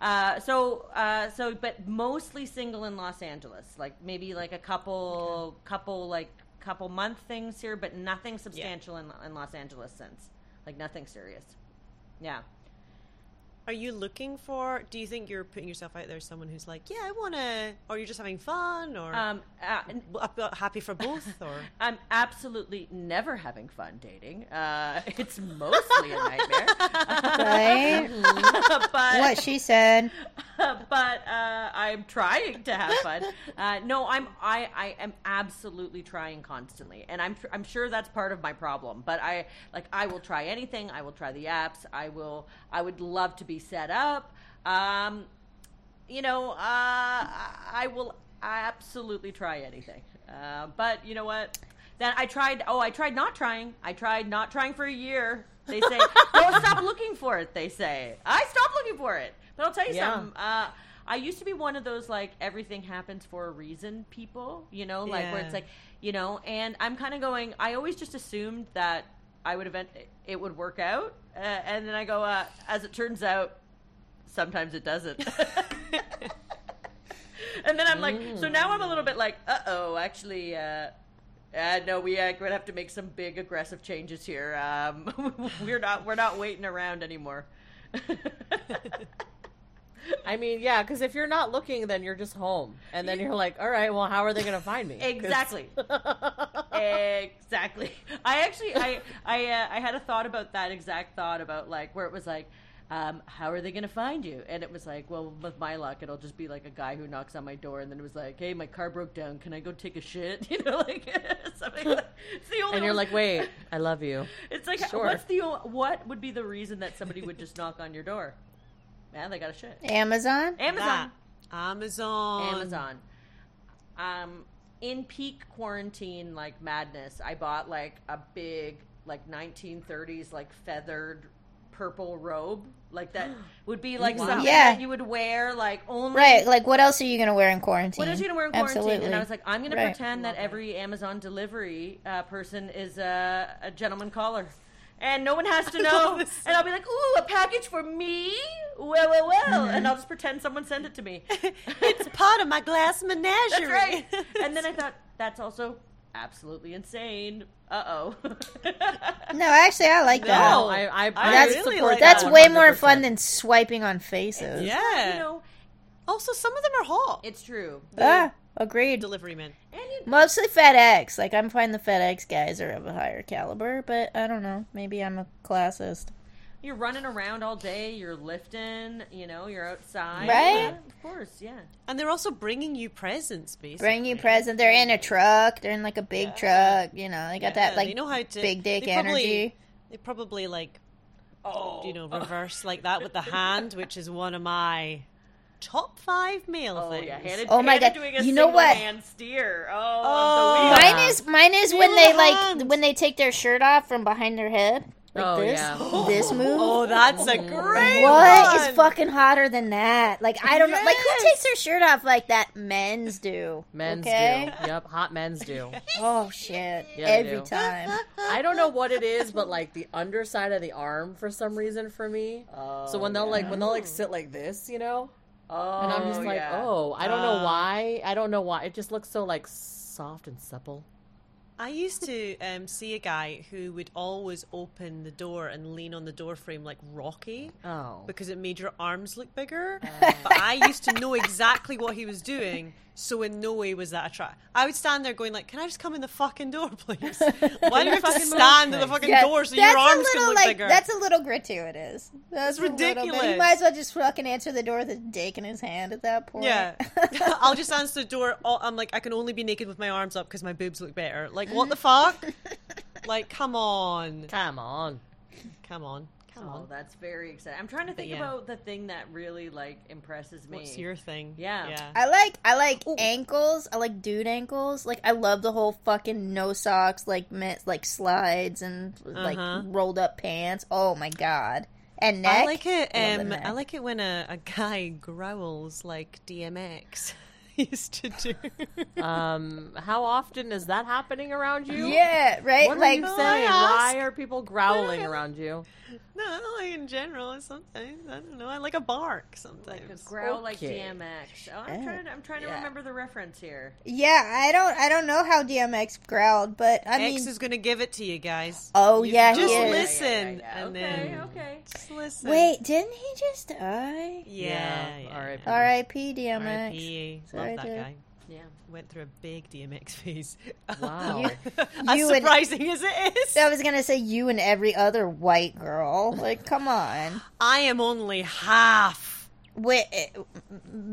uh so, uh, so, but mostly single in Los Angeles. Like maybe like a couple, couple like couple month things here, but nothing substantial in, in Los Angeles since. Like nothing serious. Yeah. Are you looking for? Do you think you're putting yourself out there as someone who's like, yeah, I want to, or you're just having fun, or Um, uh, uh, happy for both, or I'm absolutely never having fun dating. Uh, it's mostly a nightmare. Right? but what she said. but uh, I'm trying to have fun. Uh, no, I'm I, I am absolutely trying constantly, and I'm I'm sure that's part of my problem. But I like I will try anything. I will try the apps. I will. I would love to be set up. Um, you know, uh, I will absolutely try anything. Uh, but you know what? Then I tried. Oh, I tried not trying. I tried not trying for a year. They say, "Don't stop looking for it." They say, "I stopped looking for it." But I'll tell you Yeah. something. Uh, I used to be one of those like everything happens for a reason people. You know, like where it's like you know, and I'm kind of going. I always just assumed that I would event it would work out, uh, and then I go. Uh, as it turns out, sometimes it doesn't. and then I'm like, so now I'm a little bit like, uh oh, actually, uh, uh, no, we uh, gonna have to make some big aggressive changes here. Um, we're not, we're not waiting around anymore. I mean, yeah, because if you're not looking, then you're just home, and then you're like, all right, well, how are they going to find me? Exactly. exactly. I actually, I, I, uh, I had a thought about that exact thought about like where it was like, um, how are they going to find you? And it was like, well, with my luck, it'll just be like a guy who knocks on my door, and then it was like, hey, my car broke down. Can I go take a shit? You know, like something. Like, it's the only. and you're one- like, wait, I love you. it's like, sure. what's the what would be the reason that somebody would just knock on your door? Man, they got a shit. Amazon? Amazon. That. Amazon, Amazon. Um, in peak quarantine like madness, I bought like a big like 1930s like feathered purple robe like that would be like Wow. something Yeah. that you would wear like only Right, like what else are you going to wear in quarantine? what else are you gonna wear in quarantine? Absolutely. And I was like, I'm gonna Right. pretend that every Amazon delivery uh, person is a, a gentleman caller, and no one has to know. and I'll be like, ooh, a package for me? Well, well, well, Mm-hmm. and I'll just pretend someone sent it to me. it's part of my glass menagerie. That's right. and then I thought that's also absolutely insane. Uh oh. No, actually, I like that. No, I, I, I That's- really like that That's way more fun than swiping on faces. yeah. you know, also, some of them are hot. it's true. Ah, agreed. Delivery men. Mostly FedEx. Like, I'm finding the FedEx guys are of a higher caliber, but I don't know. Maybe I'm a classist. you're running around all day. You're lifting. You know, you're outside. Right? Yeah, of course, yeah. And they're also bringing you presents, basically. Bring you presents. They're in a truck. They're in like a big truck. You know, they got that like they know how to big dick they probably- energy. They probably like Oh, you know reverse like that with the hand, which is one of my top five male Oh things. yeah, Hanna, Oh my God. doing a You know what? hand steer. Oh, Oh. the. Mine is mine is when they the like when they take their shirt off from behind their head. Like Oh, this. yeah. This move. Oh, that's a great What is one. fucking hotter than that? Like I don't know. Like who takes their shirt off like that? Men's do. Men's okay? do. Yep, hot men's do. Oh shit! Yeah, Every do. time. I don't know what it is, but like the underside of the arm for some reason for me. Oh, so when they'll like when they'll like sit like this, you know, Oh, and I'm just like, yeah. oh, I don't know Uh. why. I don't know why. It just looks so like soft and supple. I used to um, see a guy who would always open the door and lean on the door frame like Rocky Oh, because it made your arms look bigger. but I used to know exactly what he was doing, so in no way was that a trap. I would stand there going like, "Can I just come in the fucking door, please? Why do you have to fucking stand at the fucking Yeah, door so that's your a arms little, can look like, bigger?" That's a little gratuitous. That's It's a ridiculous. You might as well just fucking answer the door with a dick in his hand at that point. Yeah, I'll just answer the door. I'm like, I can only be naked with my arms up because my boobs look better. Like, what the fuck? like, come on, come on. come on, come Oh, on. that's very exciting. I'm trying to think yeah. about the thing that really like impresses me. What's your thing? Yeah. yeah. I like I like ankles. I like dude ankles. Like I love the whole fucking no socks, like mit, like slides and like Uh-huh. rolled up pants. Oh my god! And neck. I like it. Love Um, neck. I like it when a, a guy growls like DMX used to do. Um, how often is that happening around you? Yeah, right. What like are you I saying? Why are people growling around you? no, not like in general. Sometimes I don't know. I like a bark sometimes. Growl like DMX. Oh, I'm Yeah. trying. To, I'm trying to remember the reference here. yeah, I don't I don't know how DMX growled, but I mean, X is going to give it to you guys. oh You yeah, just he is. listen. Yeah, yeah, yeah. and okay, then- okay. Just listen. Wait, didn't he just die? Yeah. yeah. R.I.P. R.I.P. DMX. R.I.P. Love Sorry, that dude. guy. Yeah. Went through a big DMX phase. Wow. as You and- surprising as it is. I was gonna say you and every other white girl. Like, come on. I am only half. Wait,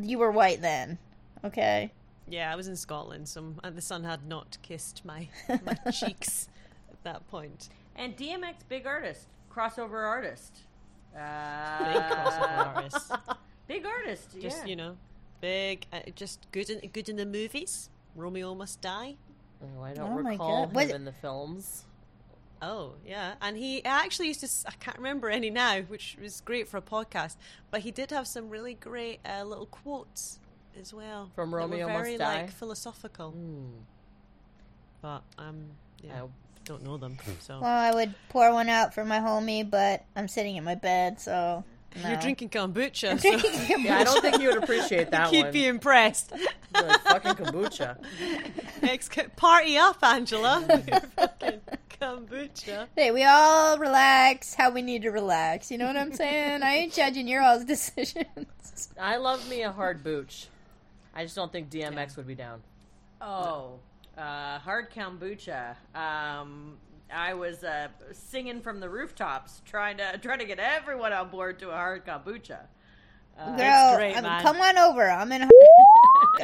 you were white then, okay? Yeah, I was in Scotland, so uh, the sun had not kissed my my cheeks at that point. And DMX, big artist, crossover artist. Uh, Big crossover artist. Big artist. Just yeah. you know, big, uh, just good in good in the movies. Romeo Must Die. Oh, I don't Oh recall God. Was him it- in the films. Oh yeah, and he actually used to—I can't remember any now, which was great for a podcast. But he did have some really great uh, little quotes as well From that were Romeo Must very Die? like philosophical. Hmm. But um, yeah, I- don't know them. So Well, I would pour one out for my homie, but I'm sitting in my bed, so no. you're drinking kombucha. Drinking so Yeah, I don't think you would appreciate that one. keep one. you impressed. Like fucking kombucha. Ex- party up, Angela. Fucking kombucha. Hey, we all relax how we need to relax. You know what I'm saying? I ain't judging your all's decisions. I love me a hard booch. I just don't think DMX would be down. Oh, uh, hard kombucha. Um, I was uh, singing from the rooftops, trying to trying to get everyone on board to a hard kombucha. Uh, Girl, great, I'm- come on over. I'm in.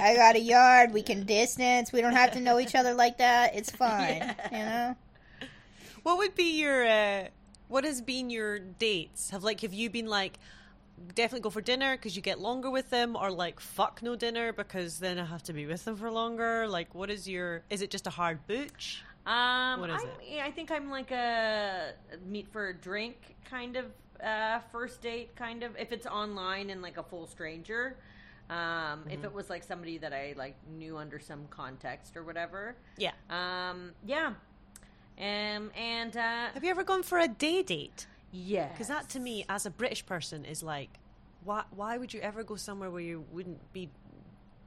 I got a yard. We can distance. We don't have to know each other like that. It's fine. You know. What would be your? Uh, what has been your dates? Have like have you been like definitely go for dinner because you get longer with them, or like fuck no dinner because then I have to be with them for longer? Like, what is your? Is it just a hard booch? Um, What is I'm, it? I think I'm like a meet for a drink kind of uh, first date, kind of. If it's online and like a full stranger, um, if Mm-hmm. it was like somebody that I like knew under some context or whatever, Yeah. um, yeah. Um, and uh, Have you ever gone for a day date? yeah, Because that to me, as a British person, is like, why? Why would you ever go somewhere where you wouldn't be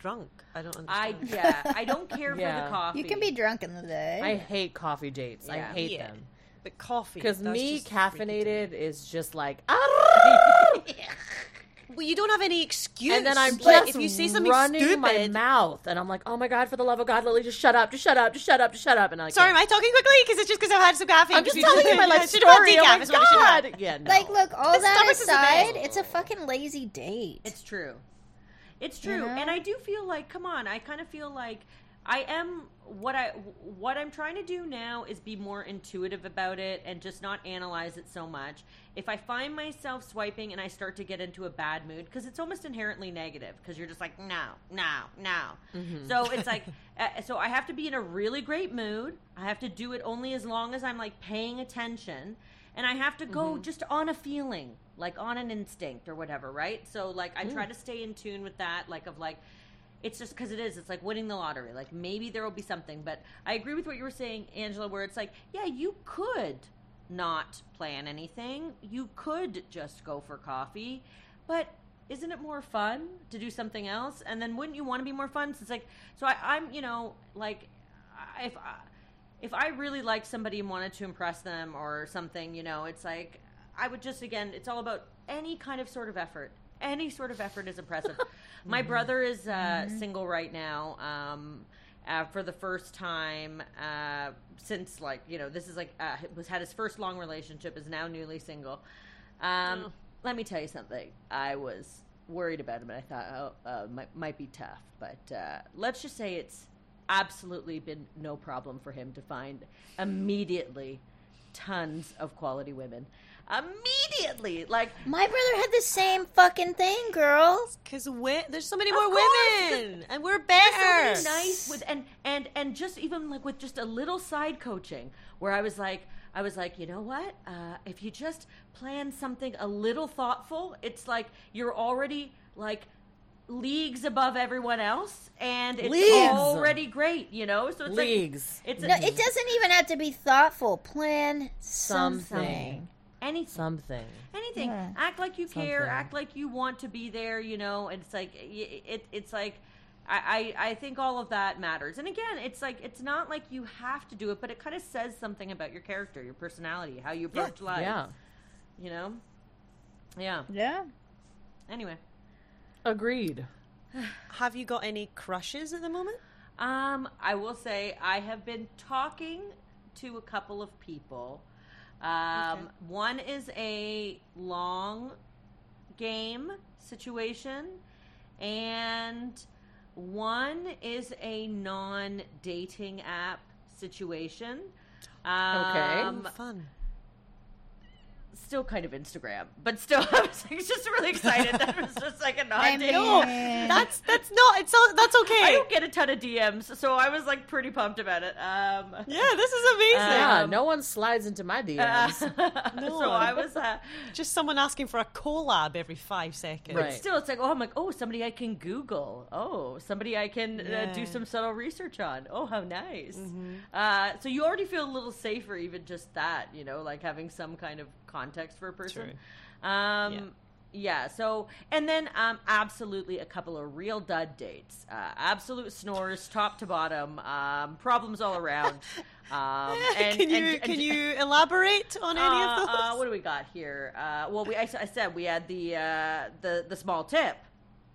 drunk? I don't I yeah, I don't care for Yeah. the coffee. You can be drunk in the day. I hate coffee dates. I Yeah. hate Yeah. them. but coffee. Because that's me, just freaky to me. caffeinated is just like! Well, you don't have any excuse. and then I'm like, just if you say something running stupid. my mouth, and I'm like, oh my god, for the love of God, Lily, just shut up, just shut up, just shut up, just shut up. And I like, Sorry, am. I talking quickly? Because it's just because I've had some caffeine. I'm just 'Cause telling you my life should have story. decaf, Oh my is what it should have. god! Yeah, no. like, look, all This that stomach is a aside, bit- it's a fucking lazy date. It's true. It's true. know? And I do feel like, come on, I kind of feel like I am what I what I'm trying to do now is be more intuitive about it and just not analyze it so much. If I find myself swiping and I start to get into a bad mood because it's almost inherently negative because you're just like no, no, no. So it's like uh, so I have to be in a really great mood. I have to do it only as long as I'm like paying attention and I have to go mm-hmm. just on a feeling, like on an instinct or whatever, right? So like I try mm. to stay in tune with that like of like it's just because it is. It's like winning the lottery. Like maybe there will be something, but I agree with what you were saying, Angela. Where it's like, yeah, you could not plan anything. You could just go for coffee, but isn't it more fun to do something else? And then wouldn't you want to be more fun? So it's like, so I, I'm, you know, like I- if I, if I really like somebody and wanted to impress them or something, you know, it's like I would just again, it's all about any kind of sort of effort. Any sort of effort is impressive. My brother is uh, single right now. Um, uh, for the first time uh, since like you know this is like uh, was had his first long relationship is now newly single. Um, Oh. Let me tell you something. I was worried about him, and I thought, oh, uh, might might be tough. But uh, let's just say it's absolutely been no problem for him to find immediately tons of quality women. Immediately, like My brother had the same fucking thing, girls. Because we- there's so many Of more course, women, and we're so better. many nice with and and and just even like with just a little side coaching where I was like I was like you know what uh, if you just plan something a little thoughtful it's like you're already like leagues above everyone else and it's Leagues. already great you know so it's Leagues. like it's No, it doesn't even have to be thoughtful. Plan something. Something. anything Something. anything Yeah. act like you care act like you want to be there you know and it's like y- it, it's like I, I, I think all of that matters and again it's like it's not like you have to do it but it kind of says something about your character your personality how you approach life Yeah. you know yeah Yeah. anyway Agreed. Have you got any crushes at the moment? Um, I will say I have been talking to a couple of people. Um, Okay. One is a long game situation, and one is a non dating app situation. Um, Oh, fun. Still kind of Instagram, but still, I was like, just really excited that it was just like a non I dating. mean, That's that's not. It's all, that's okay. I don't get a ton of DMs, so I was like pretty pumped about it. Um, yeah, this is amazing. Yeah, Um, no one slides into my DMs. so I was uh, Just someone asking for a collab every five seconds. Right. still. It's like, oh, I'm like, oh, somebody I can Google. Oh, somebody I can uh, do some subtle research on. Oh, how nice. Mm-hmm. Uh, so you already feel a little safer, even just that, you know, like having some kind of context for a person. Um, Yeah. yeah. So, and then um, absolutely a couple of real dud dates. Uh, absolute snores, top to bottom. Um, problems all around. Um, and, can you and- and- can you elaborate on any uh, of those? uh, what do we got here? Uh, well, we I, I said we had the uh, the the small tip,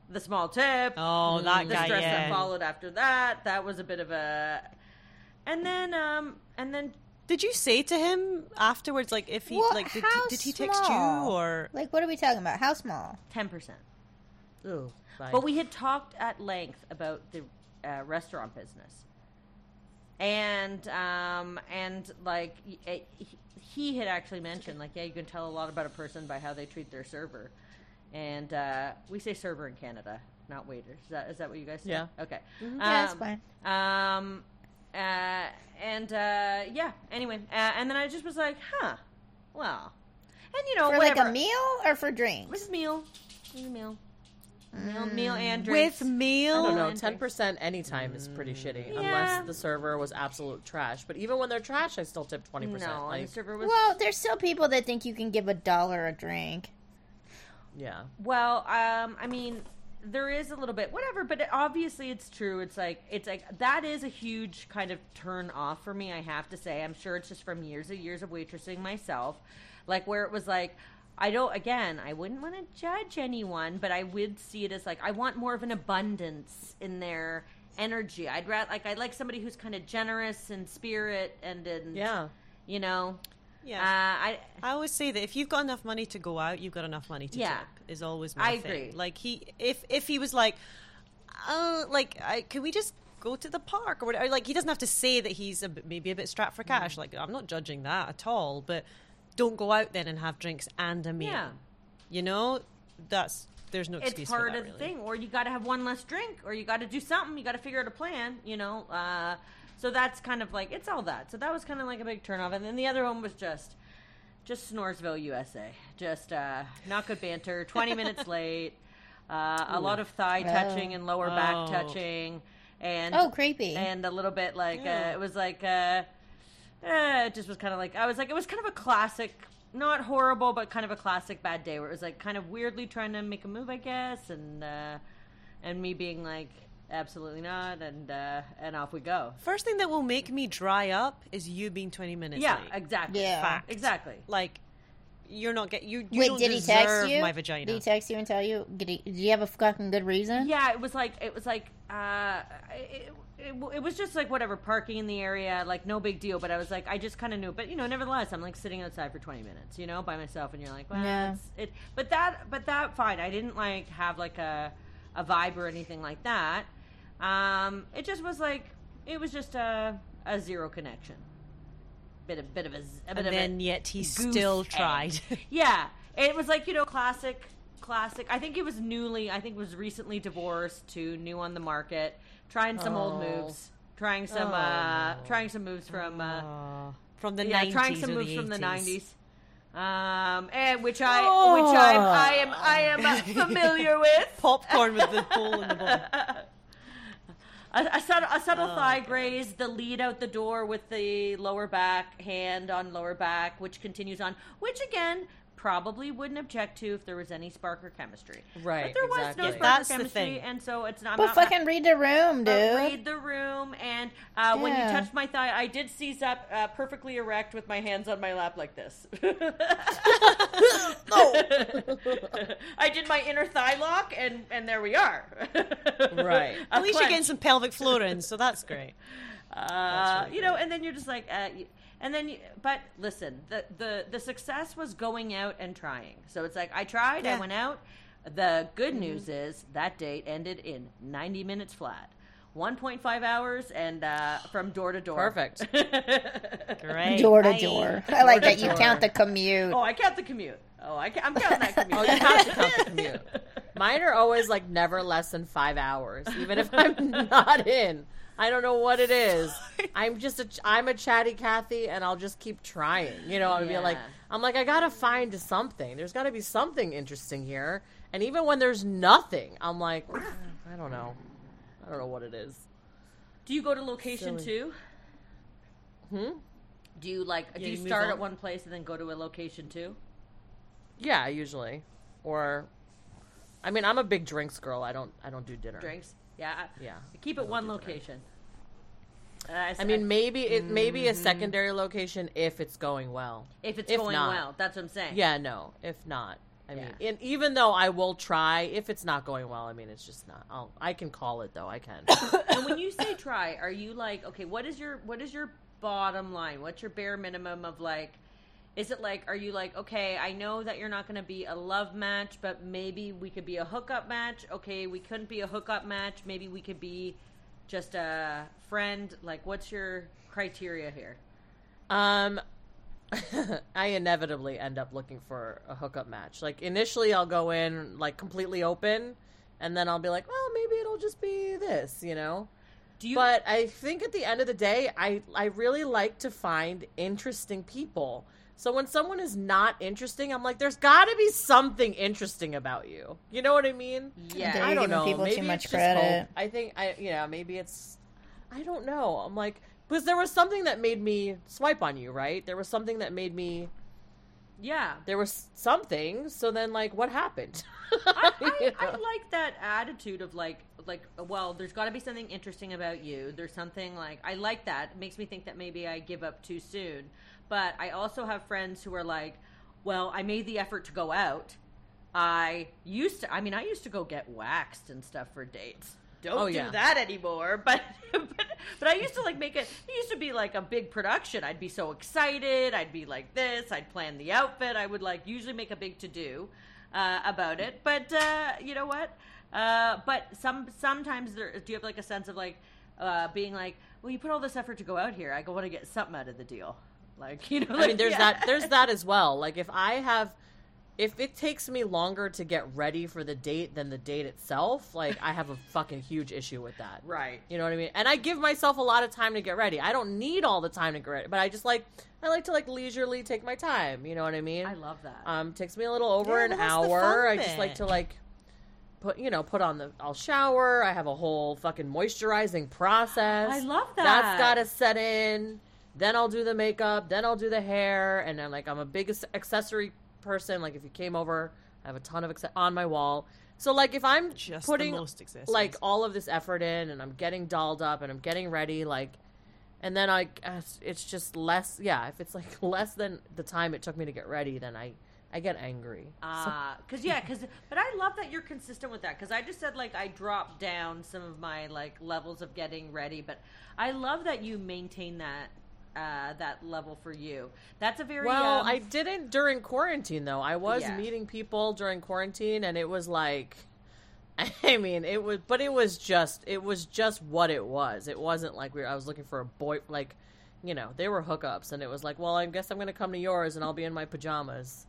the small tip. Oh, that the guy, stress yeah. that followed after that. That was a bit of a, and then um and then Did you say to him afterwards, like if he What? like did, How he, did he text you or Like, what are we talking about? How small? ten percent. Ooh, fine. But we had talked at length about the uh, restaurant business, and um, and like y- uh, he, he had actually mentioned like yeah you can tell a lot about a person by how they treat their server, and uh, we say server in Canada, not waiters. Is that is that what you guys say? Yeah. Okay. Yeah, that's Um, fine. Um, uh, and uh, yeah. Anyway, uh, and then I just was like, huh, well, and you know, For whatever. like a meal or for It was drinks? a meal. It was meal. Meal, meal and drinks. with meal? I don't know. Ten percent anytime is pretty shitty, Yeah. unless the server was absolute trash. But even when they're trash, I still tip twenty percent. No, Like, the server was Well, there's still people that think you can give a dollar a drink. yeah, Well, um, I mean, there is a little bit, whatever, but it, obviously it's true. It's like it's like that is a huge kind of turn off for me. I have to say, I'm sure it's just from years and years of waitressing myself, like where it was like. I don't. Again, I wouldn't want to judge anyone, but I would see it as like I want more of an abundance in their energy. I'd rather like I'd like somebody who's kind of generous in spirit and in yeah. you know. Yeah. Uh, I I always say that if you've got enough money to go out, you've got enough money to Yeah. tip. Is always my I thing. agree. Like he, if if he was like, oh, like, I, can we just go to the park or whatever. Like he doesn't have to say that he's a bit, maybe a bit strapped for Mm. cash. Like I'm not judging that at all, but don't go out then and have drinks and a meal. Yeah. You know, that's there's no excuse it's for part that, of the really. thing or you got to have one less drink or you got to do something you got to figure out a plan you know uh, so that's kind of like it's all that so that was kind of like a big turnoff and then the other one was just just snoresville usa just uh, not good banter. 20 minutes late. Uh, a lot of thigh touching and lower back Oh. touching. And Oh, creepy. and a little bit like Yeah. uh, it was like uh, eh, it just was kind of like I was like it was kind of a classic, not horrible, but kind of a classic bad day where it was like kind of weirdly trying to make a move, I guess, and uh, and me being like absolutely not, and uh, and off we go. First thing that will make me dry up is you being 20 minutes Yeah, late. exactly. Yeah. Fact. exactly. Like you're not get you. you Wait, don't did he text you? My vagina. Did he text you and tell you? Did, he, did you have a fucking good reason? Yeah, it was like it was like uh, it, it, it was just like whatever parking in the area, like no big deal. But I was like, I just kind of knew. But you know, nevertheless, I'm like sitting outside for 20 minutes, you know, by myself, and you're like, well, Yeah. it's, it. But that, but that, fine. I didn't like have like a a vibe or anything like that. Um, it just was like it was just a a zero connection. Bit of bit of a, a bit and of then yet he still egg. tried. Yeah, it was like you know classic, classic. I think it was newly. I think was recently divorced to new on the market, trying some old Oh. moves, trying some, uh, trying some moves from, uh, from the yeah, 90s trying some moves the from the nineties. Um, and which I, which I, I am, I am uh, familiar with. Popcorn with the hole in the bottom. A, a subtle, a subtle Oh, thigh God. graze, the lead out the door with the lower back hand on lower back, which continues on, which again probably wouldn't object to if there was any spark or chemistry. Right, But there was exactly. no spark that's or the chemistry, thing. and so it's not. I'm But not- fucking read the room, dude. uh, read the room, and uh, when you touched my thigh, I did seize up uh, perfectly erect with my hands on my lap like this. I did my inner thigh lock, and and there we are. Right. A At least you're getting some pelvic floor in, so that's great. Uh, really you know, and then you're just like, uh, you- and then, you, but listen, the the the success was going out and trying. So it's like I tried, I went out. The good news is that date ended in 90 minutes flat. 1.5 hours and uh, from door to door. Perfect. Great. door to door. I like Door that you door. count the commute. Oh, I count the commute. Oh, I ca- I'm counting that commute. Oh, you have to count the commute. Mine are always like never less than five hours, even if I'm not in. I don't know what it is. I'm just a I'm a chatty Kathy, and I'll just keep trying. You know, I'll be like, I'm like, I gotta find something. There's got to be something interesting here. And even when there's nothing, I'm like, I don't know. I don't know what it is. Do you go to location Silly. two? Hmm. Do you like? do you you start on. at one place and then go to a location two? Yeah, usually. Or, I mean, I'm a big drinks girl. I don't I don't do dinner. Drinks? Yeah. I- Yeah. Keep it one location. Uh, I mean, maybe it maybe a secondary location if it's going well. if it's if going not- well, that's what I'm saying. Yeah, no. If not, I mean, and even though I will try, if it's not going well, I mean, it's just not. I'll, I can call it though. I can. and when you say try, are you like, okay, what is your what is your bottom line? What's your bare minimum of like? Is it like, are you like, okay, I know that you're not going to be a love match, but maybe we could be a hookup match. Okay, we couldn't be a hookup match. Maybe we could be just a friend. Like, what's your criteria here? um, I inevitably end up looking for a hookup match. Like initially, I'll go in like completely open, and then I'll be like, well, maybe it'll just be this, you know. Do you? but I think at the end of the day, I I really like to find interesting people. So when someone is not interesting, I'm like, there's got to be something interesting about you. You know what I mean? yeah, They're I don't know. people too maybe much it's just credit. hope. I think I yeah maybe it's I don't know. I'm like because there was something that made me swipe on you, right? There was something that made me yeah. there was something. So then like what happened? I, I, You I like that attitude of like like well there's got to be something interesting about you there's something like i like that it makes me think that maybe i give up too soon but i also have friends who are like well i made the effort to go out i used to i mean i used to go get waxed and stuff for dates don't Oh, do yeah. that anymore but, but but i used to like make it it used to be like a big production i'd be so excited i'd be like this i'd plan the outfit i would like usually make a big to do uh, about it. But uh, you know what? Uh, but some sometimes there, do you have like a sense of like uh, being like, "Well, you put all this effort to go out here. I want to get something out of the deal." Like you know, I mean, there's yeah. that. There's that as well. Like if I have, if it takes me longer to get ready for the date than the date itself, like I have a fucking huge issue with that. right. You know what I mean? And I give myself a lot of time to get ready. I don't need all the time to get ready, but I just like I like to like leisurely take my time. You know what I mean? I love that. Um, takes me a little over Yeah, an well, that's the hour. I just like to like put you know put on the. I'll shower. I have a whole fucking moisturizing process. I love that. That's got to set in. Then I'll do the makeup. Then I'll do the hair. And then like I'm a big accessory person. Like if you came over, I have a ton of acce- on my wall. So like if I'm Just putting like all of this effort in and I'm getting dolled up and I'm getting ready like and then I it's just less yeah if it's like less than the time it took me to get ready then I I get angry Ah, cause yeah, cause but I love that you're consistent with that. Cause I just said like I dropped down some of my like levels of getting ready, but I love that you maintain that uh, that level for you. That's a very well um, I didn't during quarantine though. I was Yeah. meeting people during quarantine and it was like I mean it was but it was just it was just what it was. It wasn't like we were, I was looking for a boy like you know they were hookups and it was like well I guess I'm gonna come to yours and I'll be in my pajamas.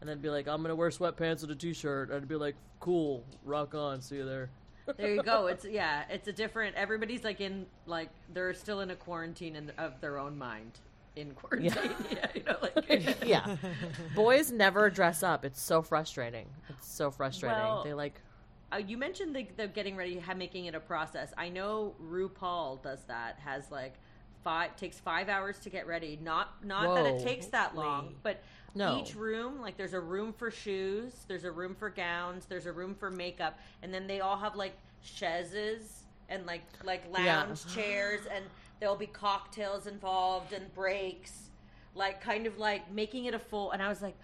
And then be like I'm gonna wear sweatpants and a t-shirt. And I'd be like cool rock on see you there there you go. It's yeah, it's a different. Everybody's like in like they're still in a quarantine in, of their own mind in quarantine. Yeah, you know, like yeah boys never dress up it's so frustrating it's so frustrating Well, they like Uh, you mentioned the, the getting ready, ha- making it a process. I know RuPaul does that. Has like five takes five hours to get ready. Not not that it takes that long, but No. each room like there's a room for shoes, there's a room for gowns, there's a room for makeup, and then they all have like chaises and like like Yeah. lounge chairs, and there'll be cocktails involved and breaks, like kind of like making it a full. And I was like.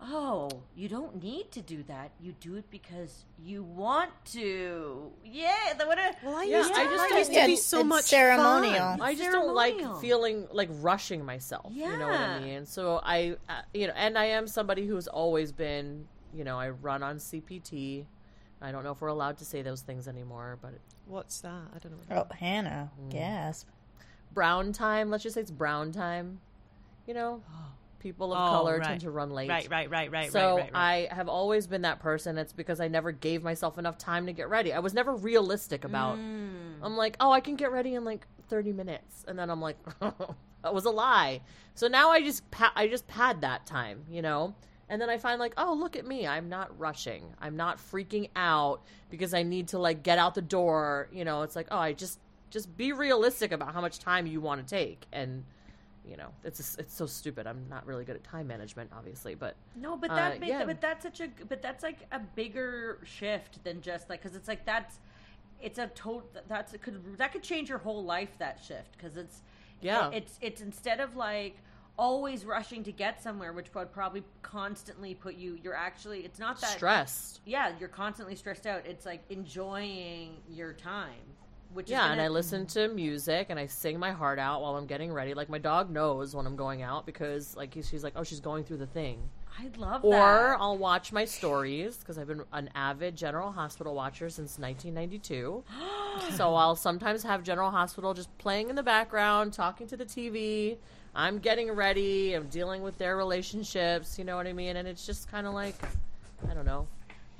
Oh, you don't need to do that. You do it because you want to. Yeah, that would have. well, I Yeah, used to, I just I don't- used to be so it's much ceremonial. fun. I just don't like feeling like rushing myself. Yeah. You know what I mean? So I, uh, you know, and I am somebody who's always been, you know, I run on CPT. I don't know if we're allowed to say those things anymore, but What's that? I don't know. Oh, Hanna, gasp. brown time. Let's just say it's brown time. You know, people of Oh, color right. tend to run late. Right, right, right, right, so right, right. I have always been that person. It's because I never gave myself enough time to get ready. I was never realistic about. Mm. I'm like, oh, I can get ready in like 30 minutes, and then I'm like, that was a lie. So now I just pa- I just pad that time, you know. And then I find like, oh, look at me. I'm not rushing. I'm not freaking out because I need to like get out the door. You know, it's like, oh, I just just be realistic about how much time you want to take and you know it's it's so stupid i'm not really good at time management obviously but No, but Uh, that makes, yeah. but that's such a but that's like a bigger shift than just like because it's like that's it's a total that's it could that could change your whole life that shift because it's Yeah. it- it's it's instead of like always rushing to get somewhere which would probably constantly put you you're actually it's not that stressed yeah you're constantly stressed out it's like enjoying your time which yeah and i listen to music and i sing my heart out while i'm getting ready. Like my dog knows when i'm going out because like she's like oh she's going through the thing. I love or that. i'll watch my stories because i've been an avid general hospital watcher since 1992 so i'll sometimes have general hospital just playing in the background talking to the tv i'm getting ready i'm dealing with their relationships you know what i mean? And it's just kind of like i don't know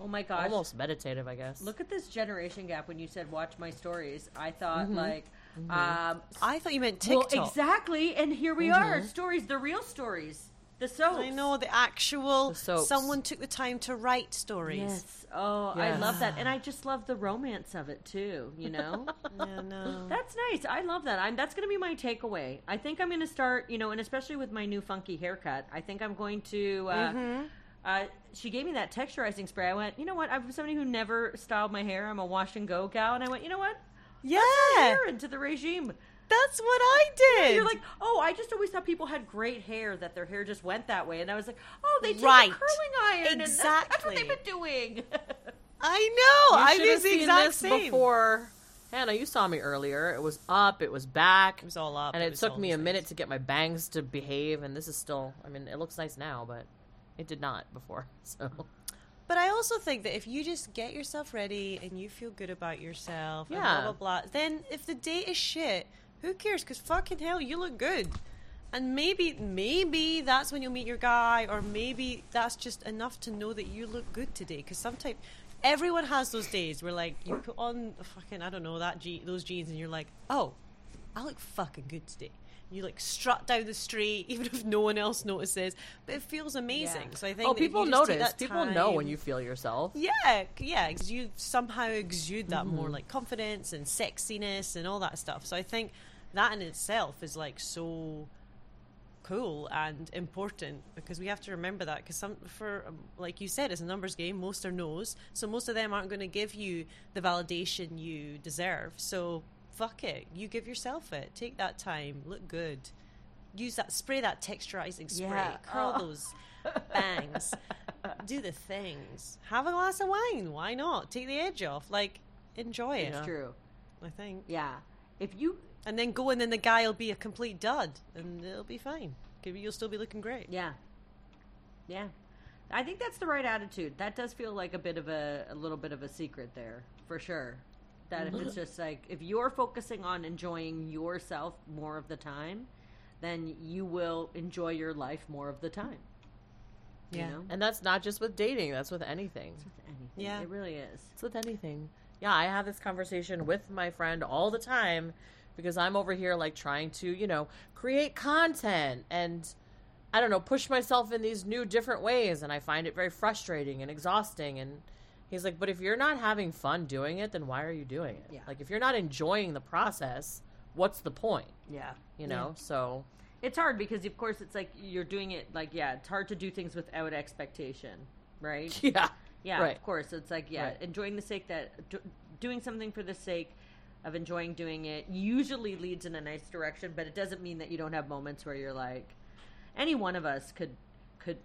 oh my gosh almost meditative i guess Look at this generation gap when you said watch my stories. I thought Mm-hmm. like um I thought you meant well, TikTok. exactly and here we Mm-hmm. are. Stories, the real stories. The soaps. I know the actual. The soaps. Someone took the time to write stories. Yes. Oh, I love that. And I just love the romance of it too, you know? Yeah, no. That's nice. I love that. I'm that's going to be my takeaway. I think I'm going to start, you know, and especially with my new funky haircut, I think I'm going to uh, Mm-hmm. Uh, she gave me that texturizing spray. I went, you know what? I'm somebody who never styled my hair. I'm a wash and go gal, and I went, you know what? yeah, Hair into the regime. that's what I did. You're like, oh, I just always thought people had great hair, that their hair just went that way. And I was like, oh, they take Right. a curling iron. And that's, that's what they've been doing. I know. You I did have the seen exact this same. before. Hanna, you saw me earlier. It was up, it was back, It was all up. and it, was took me a minute things. to get my bangs to behave. And this is still, I mean, it looks nice now, but it did not before. So But I also think that if you just get yourself ready and you feel good about yourself, and Yeah. blah blah blah, then if the date is shit, who cares? Because fucking hell, you look good. And maybe, maybe that's when you'll meet your guy, or maybe that's just enough to know that you look good today. Because sometimes everyone has those days where, like, you put on fucking, I don't know, that je- those jeans, and you're like, oh, I look fucking good today. You like strut down the street, even if no one else notices, but it feels amazing. Yeah. So I think Oh, people you just take notice. that People know when you feel yourself. yeah, yeah, because you somehow exude that more like confidence and sexiness and all that stuff. So I think that in itself is like so cool and important because we have to remember that because some for um, like you said it's a numbers game most are no's so most of them aren't going to give you the validation you deserve so fuck it you give yourself it take that time look good use that spray that texturizing spray Yeah. curl Oh. those bangs do the things have a glass of wine why not take the edge off like enjoy it It's true. i think Yeah. If you and then go and then the guy will be a complete dud and it'll be fine. you'll still be looking great Yeah. Yeah. I think that's the right attitude. That does feel like a bit of a, a little bit of a secret there, for sure. That if it's just like, if you're focusing on enjoying yourself more of the time, then you will enjoy your life more of the time. Yeah. You know? And that's not just with dating, that's with anything. Anything. Yeah. It really is. It's with anything. Yeah, I have this conversation with my friend all the time because I'm over here like trying to, you know, create content and I don't know, push myself in these new different ways and I find it very frustrating and exhausting and he's like, "But if you're not having fun doing it, then why are you doing it? Yeah. Like if you're not enjoying the process, what's the point?" Yeah. You know? So, It's hard because, of course, it's like you're doing it like, yeah, it's hard to do things without expectation, right? yeah. Yeah, Right. of course. It's like yeah, Right. enjoying the sake that do, doing something for the sake of enjoying doing it usually leads in a nice direction, but it doesn't mean that you don't have moments where you're like any one of us could could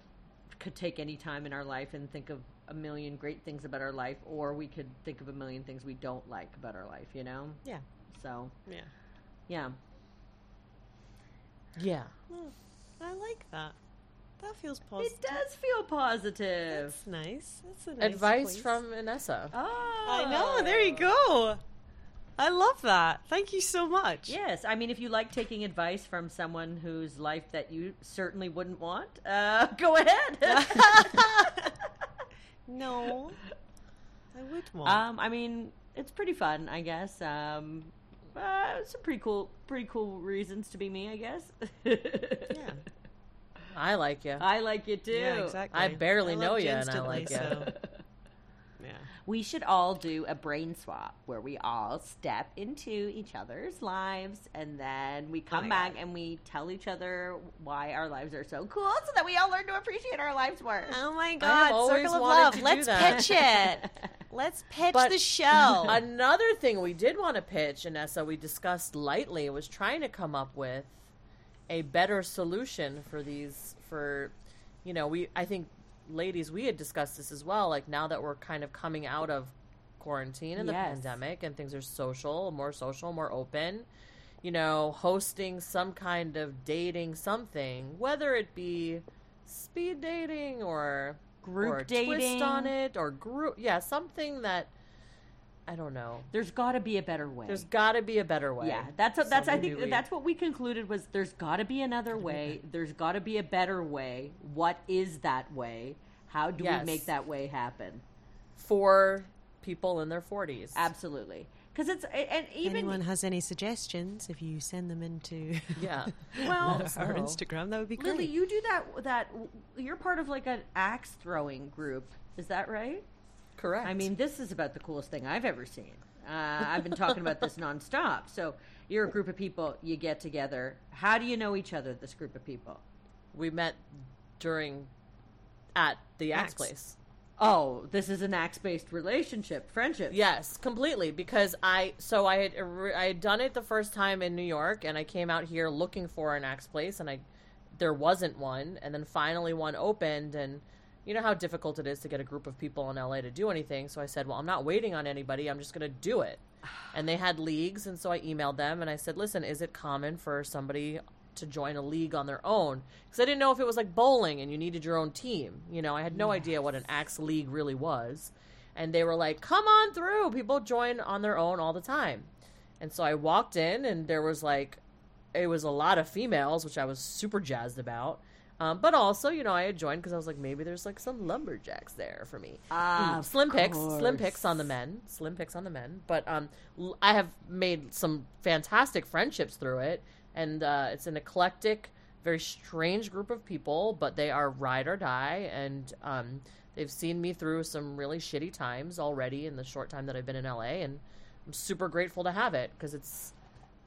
could take any time in our life and think of a million great things about our life or we could think of a million things we don't like about our life, you know? yeah So, yeah yeah. Yeah. i like that that feels positive It does feel positive. that's nice that's a nice Advice place. from Inessa. Oh. i know there you go i love that thank you so much Yes, I mean, if you like taking advice from someone whose life that you certainly wouldn't want, uh, go ahead. no i would want um, I mean, it's pretty fun, I guess. Um, uh, some pretty cool, pretty cool reasons to be me, I guess. yeah I like you. I like you too. yeah exactly I barely know you, you and I like ya. so We should all do a brain swap where we all step into each other's lives and then we oh come my back God. and we tell each other why our lives are so cool so that we all learn to appreciate our lives more. Oh my God! Circle of love. Let's pitch it. Let's pitch But the show. Another thing we did want to pitch, Inessa, we discussed lightly, was trying to come up with a better solution for these. For, you know, we I think, ladies, we had discussed this as well. Like now that we're kind of coming out of quarantine and the Yes. pandemic, and things are social, more social, more open. You know, hosting some kind of dating something, whether it be speed dating or Group or dating. twist on it or group yeah something that i don't know There's got to be a better way. there's got to be a better way Yeah, that's a, that's. So I think we- that's what we concluded was there's got to be another way. There's got to be a better way. What is that way? How do Yes. we make that way happen? for people in their 40s Absolutely, because it's and even Anyone has any suggestions? If you send them into yeah well, our know. Oh. Instagram, that would be great. Lily, you do that. That you're part of like an axe throwing group. Is that right? Correct I mean, this is about the coolest thing I've ever seen. Uh, I've been talking about this nonstop. So you're a group of people. You get together. How do you know each other? This group of people. we met during at the axe Axe. place Oh, this is an axe based relationship, friendship. yes completely because i so i had i had done it the first time in new york and i came out here looking for an axe place and i there wasn't one and then finally one opened and you know how difficult it is to get a group of people in LA to do anything so I said well I'm not waiting on anybody I'm just going to do it and they had leagues and so I emailed them and I said listen is it common for somebody to join a league on their own because I didn't know if it was like bowling and you needed your own team. You know, I had no idea what an axe league really was. And they were like, "Come on through." People join on their own all the time. And so I walked in and there was like it was a lot of females, which I was super jazzed about. Um, but also, you know, I had joined because I was like, maybe there's like some lumberjacks there for me. Ah, Mm, slim picks, slim picks on the men, slim picks on the men. But um, l- I have made some fantastic friendships through it, and uh, it's an eclectic, very strange group of people, but they are ride or die, and um, they've seen me through some really shitty times already in the short time that I've been in LA, and I'm super grateful to have it because it's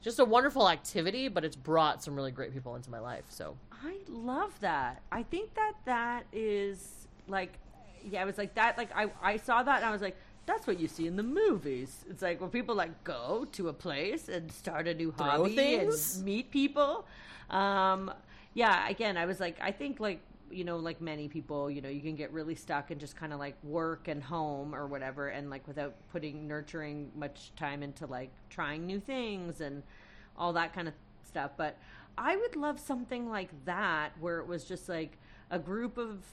just a wonderful activity, but it's brought some really great people into my life. So I love that. I think that that is like, yeah, I was like that. Like I, I saw that and I was like, that's what you see in the movies. It's like where people like go to a place and start a new hobby things? and meet people. Um, yeah, again, I was like, I think like you know, like many people, you know, you can get really stuck in just kind of like work and home or whatever, and like without putting nurturing much time into like trying new things and all that kind of stuff. But I would love something like that where it was just like a group of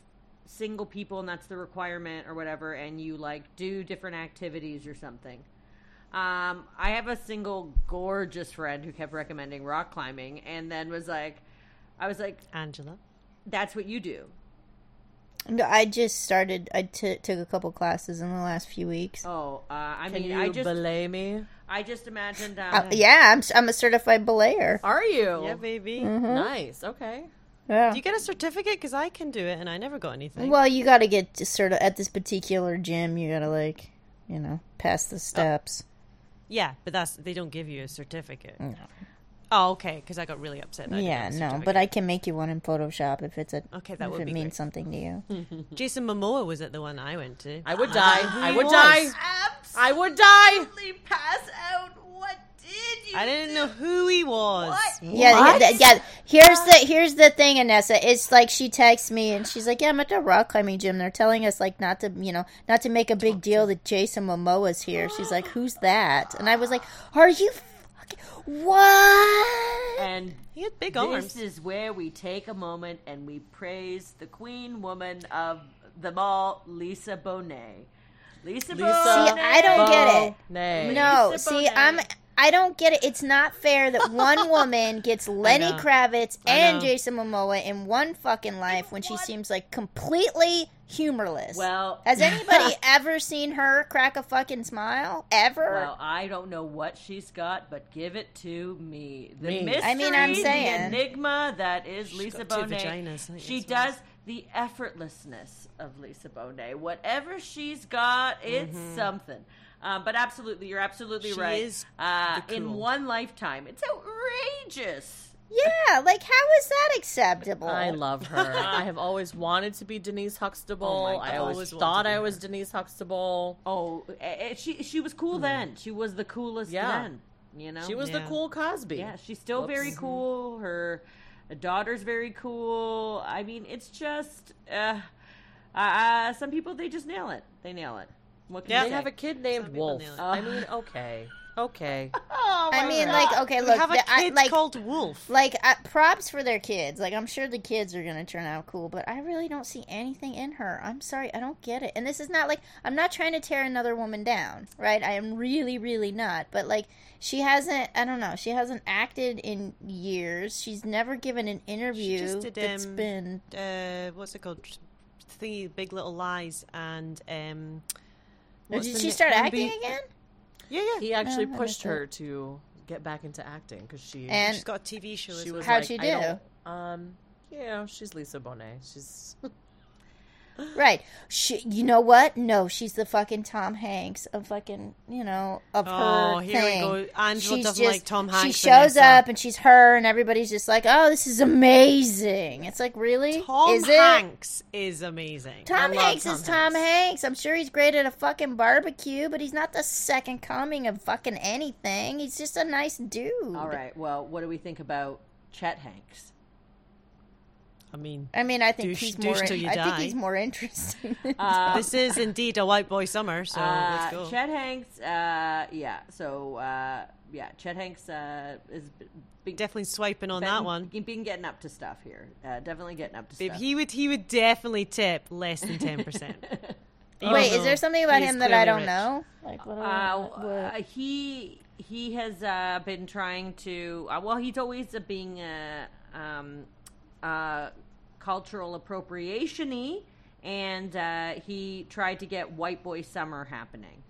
single people and that's the requirement or whatever, and you like do different activities or something. Um, I have a single gorgeous friend who kept recommending rock climbing, and then was like, I was like, Angela. That's what you do. No, I just started. I t- took a couple classes in the last few weeks. Oh, uh, I can mean, you I just, belay me? I just imagined. Um, Uh, yeah, I'm s- I'm a certified belayer. Are you? Yeah, baby. Nice. Okay. Yeah. Do you get a certificate? Because I can do it, and I never got anything. Well, you got to get to sort of at this particular gym. You got to like, you know, pass the steps. yeah, but that's they don't give you a certificate. No. Oh, okay. Because I got really upset. that yeah, no, but. I can make you one in Photoshop if it's a Okay, that if would it be means great. something to you. Jason Momoa was at the one I went to. I would die. I he would die. I would die. pass out. What did you? I didn't know who he was. Yeah, yeah, yeah. Here's the here's the thing, Inessa. It's like she texts me and she's like, "Yeah, I'm at the rock climbing gym. They're telling us like not to, you know, not to make a big deal that Jason Momoa's here." She's like, "Who's that?" And I was like, "Are you fucking what?" And He had big this arms. is where we take a moment and we praise the queen woman of them all, Lisa Bonet. Lisa, Lisa See, Bonet. I don't get it. Nay. No, Lisa see, Bonet. I'm. I don't get it. It's not fair that one woman gets Lenny. Kravitz and. Jason Momoa in one fucking life when she seems like completely humorless. Well, Has anybody ever seen her crack a fucking smile? Ever? Well, I don't know what she's got, but give it to me. The Me. mystery, I mean, I'm the enigma that is Lisa got two Bonet. vaginas, She that's does the effortlessness of Lisa Bonet. Whatever she's got, it's something. Um, but absolutely, you're absolutely Mm-hmm. She right. is uh, the in one lifetime, it's outrageous. Yeah, like how is that acceptable? I love her. I have always wanted to be Denise Huxtable. Oh I always Always thought I was Denise Huxtable. Oh, eh, eh, she she was cool then. She was the coolest Yeah. then. You know, She was the cool Cosby. Yeah, she's still Whoops. very cool. Her daughter's very cool. I mean, it's just uh, uh, some people they just nail it. They nail it. What can Yeah. you They have a kid named Wolf. nail. I mean, okay, okay. Oh, I mean, God. like, okay, We look, have a the- I- kid like, called Wolf. like uh, props for their kids. Like I'm sure the kids are gonna turn out cool, but I really don't see anything in her. I'm sorry, I don't get it. And this is not like I'm not trying to tear another woman down, right? I am really, really not. But like she hasn't. I don't know. She hasn't acted in years. She's never given an interview just did, that's um, been. uh, what's it called? Thingy, Big Little Lies, and um, Or what's did she start MB acting again? Yeah, yeah. He actually I pushed her to get back into acting because she And She's got a TV show. she was. How'd like, she do? don't- Um, you know, she's Lisa Bonet. She's Right. She, you know what? No, she's the fucking Tom Hanks of fucking, you know, of Oh, her here we thing. go. Angela She's doesn't just- like Tom Hanks. She shows uh, up and she's her, and everybody's just like, "Oh, this is amazing." It's like, really? Tom is it? Hanks is amazing. Tom I Hanks Tom is Tom Hanks. Hanks. I'm sure he's great at a fucking barbecue, but he's not the second coming of fucking anything. He's just a nice dude. All right. Well, what do we think about Chet Hanks? I mean, I mean, I think Douche- he's douche more. till you I think he's more interesting. than Uh, this is indeed a white boy summer, so uh, let's go. Chet Hanks, uh, yeah. So uh, yeah, Chet Hanks uh, is b- Definitely swiping on been- that one. Been getting up to stuff here. Uh, definitely getting up to Babe, stuff. he would he would definitely tip less than ten percent. Wait, is there something about him that I don't rich. know? Like, what? do I- Uh, what- uh, he he has uh, been trying to. Uh, well, he's always uh, being uh, um, uh, cultural appropriation-y, and uh, he tried to get White Boy Summer happening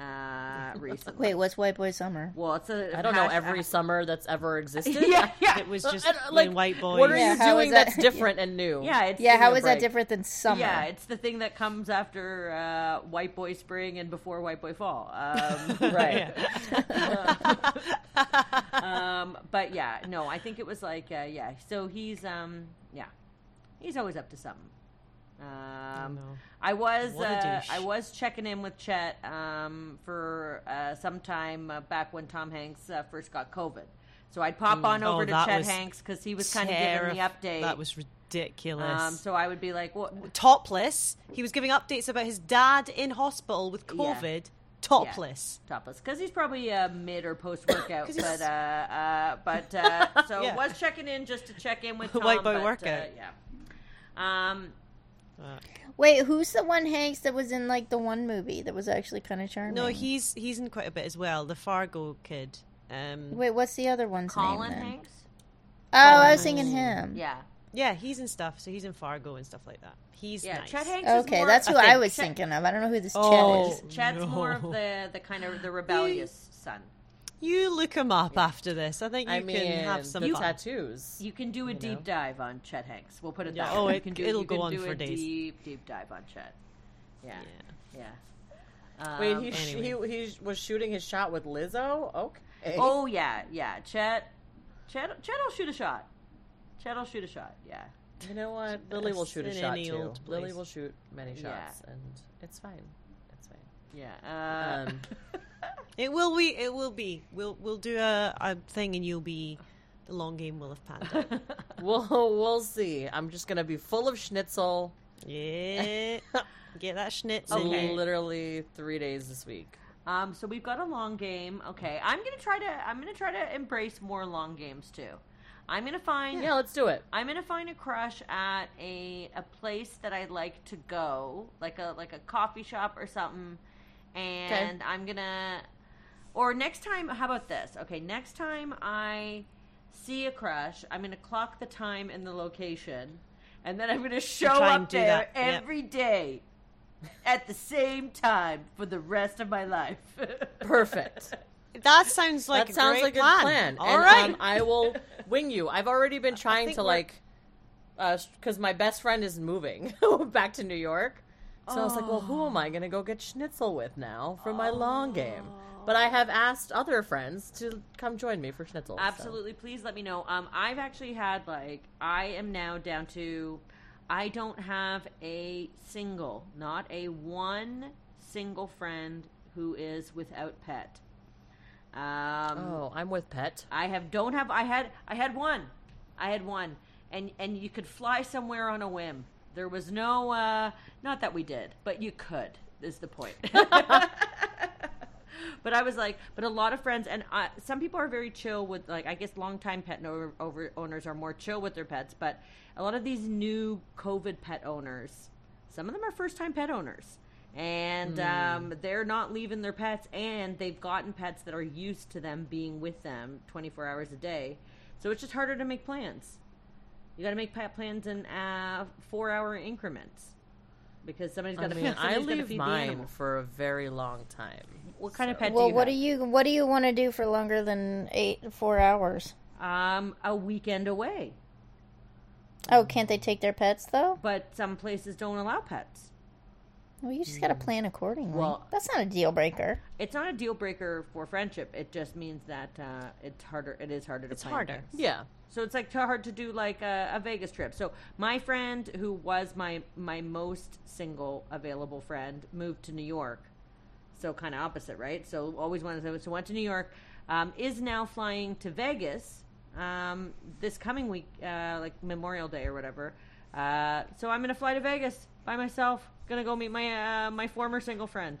uh, recently. Wait, what's White Boy Summer? well, it's a I don't know hash- every summer that's ever existed. yeah, yeah. It was Uh, just uh, when white Boy. What are Yeah, you how doing that- that's different and new? yeah, it's Yeah, Give me how a that different than summer? Yeah, it's the thing that comes after uh, White Boy Spring and before White Boy Fall. Um, right. um, but yeah, no, I think it was like uh, yeah. So he's um yeah, he's always up to something. Um, no. I was uh. I was checking in with Chet um, for uh, some time uh, back when Tom Hanks uh, first got COVID. So I'd pop on Oh, over to Chet Hanks because he was kind of giving the update. That was ridiculous. um, so I would be like, "What? topless. He was giving updates about his dad in hospital with Yeah. COVID. Topless. topless because he's probably uh, mid or post workout. but uh, uh, but uh, so Yeah. was checking in just to check in with Tom, white boy but, workout. Yeah. Um. Uh, Wait, who's the one Hanks that was in like the one movie that was actually kind of charming? no, he's he's in quite a bit as well. The Fargo kid. Um, Wait, what's the other one's Colin name? Then? Hanks. Oh, I was thinking him. Yeah. yeah, he's in stuff. So he's in Fargo and stuff like that. He's Yeah. nice. Chet Hanks. is Okay, more- that's who I I, think was Chet- thinking of. I don't know who this Oh. Chet is. Chad's more of no. the the kind of the rebellious son. You look him up after this. I think you I mean, can have some the fun. tattoos. You can do a You deep know? dive on Chet Hanks. We'll put it Yeah, that oh, way. it- you can do, it'll you go can on do for a days. Deep deep dive on Chet. Yeah. Yeah. Yeah. Wait, Um, he, anyway. he he was shooting his shot with Lizzo. Okay. Oh yeah, yeah. Chet, Chet, Chet will shoot a shot. Chet will shoot a shot. Yeah. You know what? Lily will shoot a shot too. Lily will shoot many Yeah. shots, and it's fine. It's fine. Yeah. Uh, Um, It will be. It will be. We'll we'll do a, a thing, and you'll be. The long game will have panned out. we'll we'll see. I'm just gonna be full of schnitzel. yeah. Get that schnitzel. Okay. Literally three days this week. um. So we've got a long game. Okay. I'm gonna try to. I'm gonna try to embrace more long games too. I'm gonna find. Yeah, let's do it. I'm gonna find a crush at a a place that I like to go, like a like a coffee shop or something, and I'm gonna. Or next time, how about this? Okay, next time I see a crush, I'm gonna clock the time and the location, and then I'm gonna show try up there that, yep. every day at the same time for the rest of my life. Perfect. That sounds like that a sounds great like plan. a plan. All and, right. um, I will wing you. I've already been trying to we're- like, because my best friend is moving back to New York. So I was like, well, who am I going to go get schnitzel with now for my long game? But I have asked other friends to come join me for schnitzel. so. Absolutely. Please let me know. Um, I've actually had like I am now down to I don't have a single, not a one single friend who is without pet. Um, Oh, I'm with Pet. I have don't have I had I had one. I had one. And and you could fly somewhere on a whim. There was no uh not that we did, but you could. Is the point. but I was like, but a lot of friends and I, some people are very chill with like I guess longtime pet no, over owners are more chill with their pets, but a lot of these new COVID pet owners, some of them are first time pet owners. And um, they're not leaving their pets, and they've gotten pets that are used to them being with them 24 hours a day. So it's just harder to make plans. You got to make pet plans in uh, four hour increments because somebody's got to mean, I leave feed the mine for a very long time. What kind of pet Well, do you what have? do you what do you want to do for longer than eight four hours? Um, a weekend away, Oh, can't they take their pets though? but some places don't allow pets. Well, you just got to plan accordingly. Well- That's not a deal breaker. It's not a deal breaker for friendship. It just means that uh, it's harder. It is harder to. It's plan harder. things. Yeah. So it's like too hard to do like a, a Vegas trip. So my friend, who was my my most single available friend, moved to New York. So kind of opposite, right? So always wanted to. So went to New York. Um, is now flying to Vegas um, this coming week, uh, like Memorial Day or whatever. Uh, so I'm gonna fly to Vegas by myself. Gonna go meet my uh, my former single friend.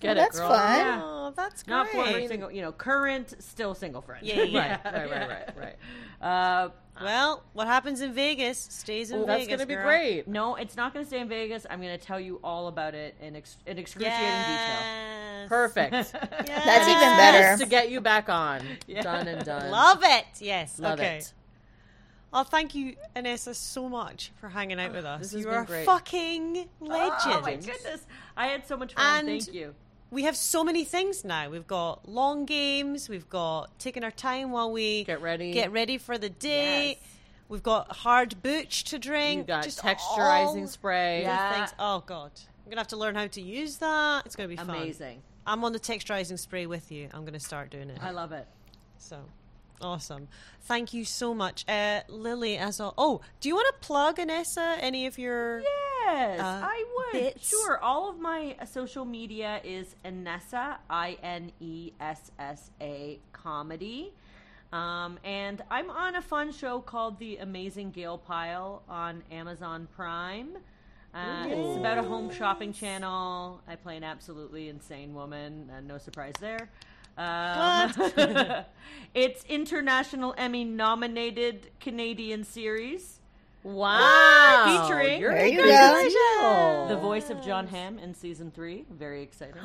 Get Well, it, that's girl. fun. Yeah. Oh, that's great. Not former single, you know, current still single friend. Yeah, yeah, Right, right, right, right, right. Uh, Well, what happens in Vegas stays in Well, Vegas. that's gonna be girl. great. no, it's not going to stay in Vegas. I'm going to tell you all about it in, ex- in excruciating detail. Perfect. Yes. That's even better. Just to get you back on. Yeah. Done and done. Love it. Yes. Love okay. it. Oh, thank you, Inessa, so much for hanging out ah, with us. You are a great. fucking legend. Oh my goodness. I had so much fun. And- Thank you. We have so many things now. We've got long games. We've got taking our time while we Get ready. get ready for the day. Yes. We've got hard booch to drink. You got just texturizing spray. Yeah. things. Oh god, I'm gonna have to learn how to use that. It's gonna be fun. Amazing. I'm on the texturizing spray with you. I'm gonna start doing it. I love it. So awesome. Thank you so much, uh, Lily. As all. Oh, do you want to plug Inessa? Any of your? Yes, uh, I would. bits. Sure. All of my social media is Inessa, I N E S S A comedy. Um, and I'm on a fun show called The Amazing Gayle Pile on Amazon Prime. Uh, it's about a home shopping channel. I play an absolutely insane woman. Uh, no surprise there. Um, it's international Emmy nominated Canadian series. Wow. Featuring- You're There you go. The voice of Jon Hamm in season three. Very exciting.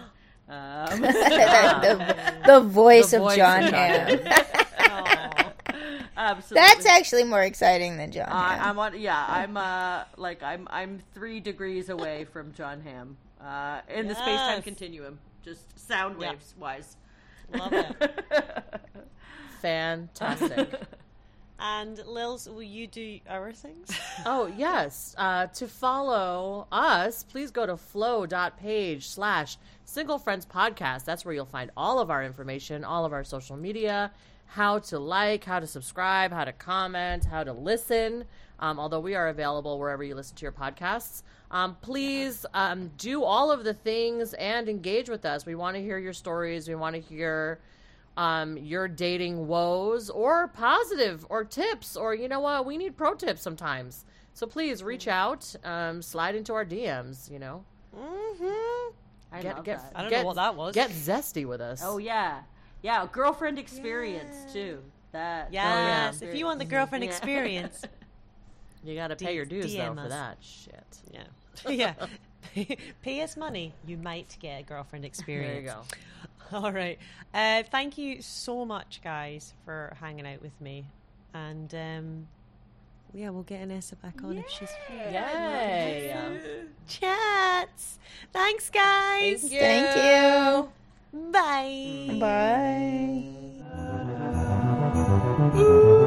Um, the, the voice The of voice Jon of Jon Hamm. absolutely. That's actually more exciting than Jon I, Hamm. I'm on. Yeah, I'm. Uh, like I'm. I'm three degrees away from Jon Hamm. Uh, in the space time continuum, just sound Yeah. waves wise. Love it. Fantastic. And Lils, will you do our things? Oh, yes. Uh, to follow us, please go to flow.page slash single friends podcast. That's where you'll find all of our information, all of our social media, how to like, how to subscribe, how to comment, how to listen. Um, although we are available wherever you listen to your podcasts. Um, please um, do all of the things and engage with us. We want to hear your stories. We want to hear um, your dating woes or positive or tips or you know what we need pro tips sometimes so please reach out um, slide into our dms you know mm-hmm. I get love get that. I don't get, know what that was. get zesty with us Oh yeah, yeah. Girlfriend experience too. That. Yes, yeah. if you want the girlfriend Yeah. experience. you gotta pay D- your dues though DM for that shit Yeah. yeah. Pay us money, you might get a girlfriend experience. There you go. All right. Uh, thank you so much, guys, for hanging out with me. And um, yeah, we'll get Inessa back on Yay. if she's free. Yay. Yeah. Chats. Thanks, guys. Thank you. Thank you. Bye. Bye. Bye.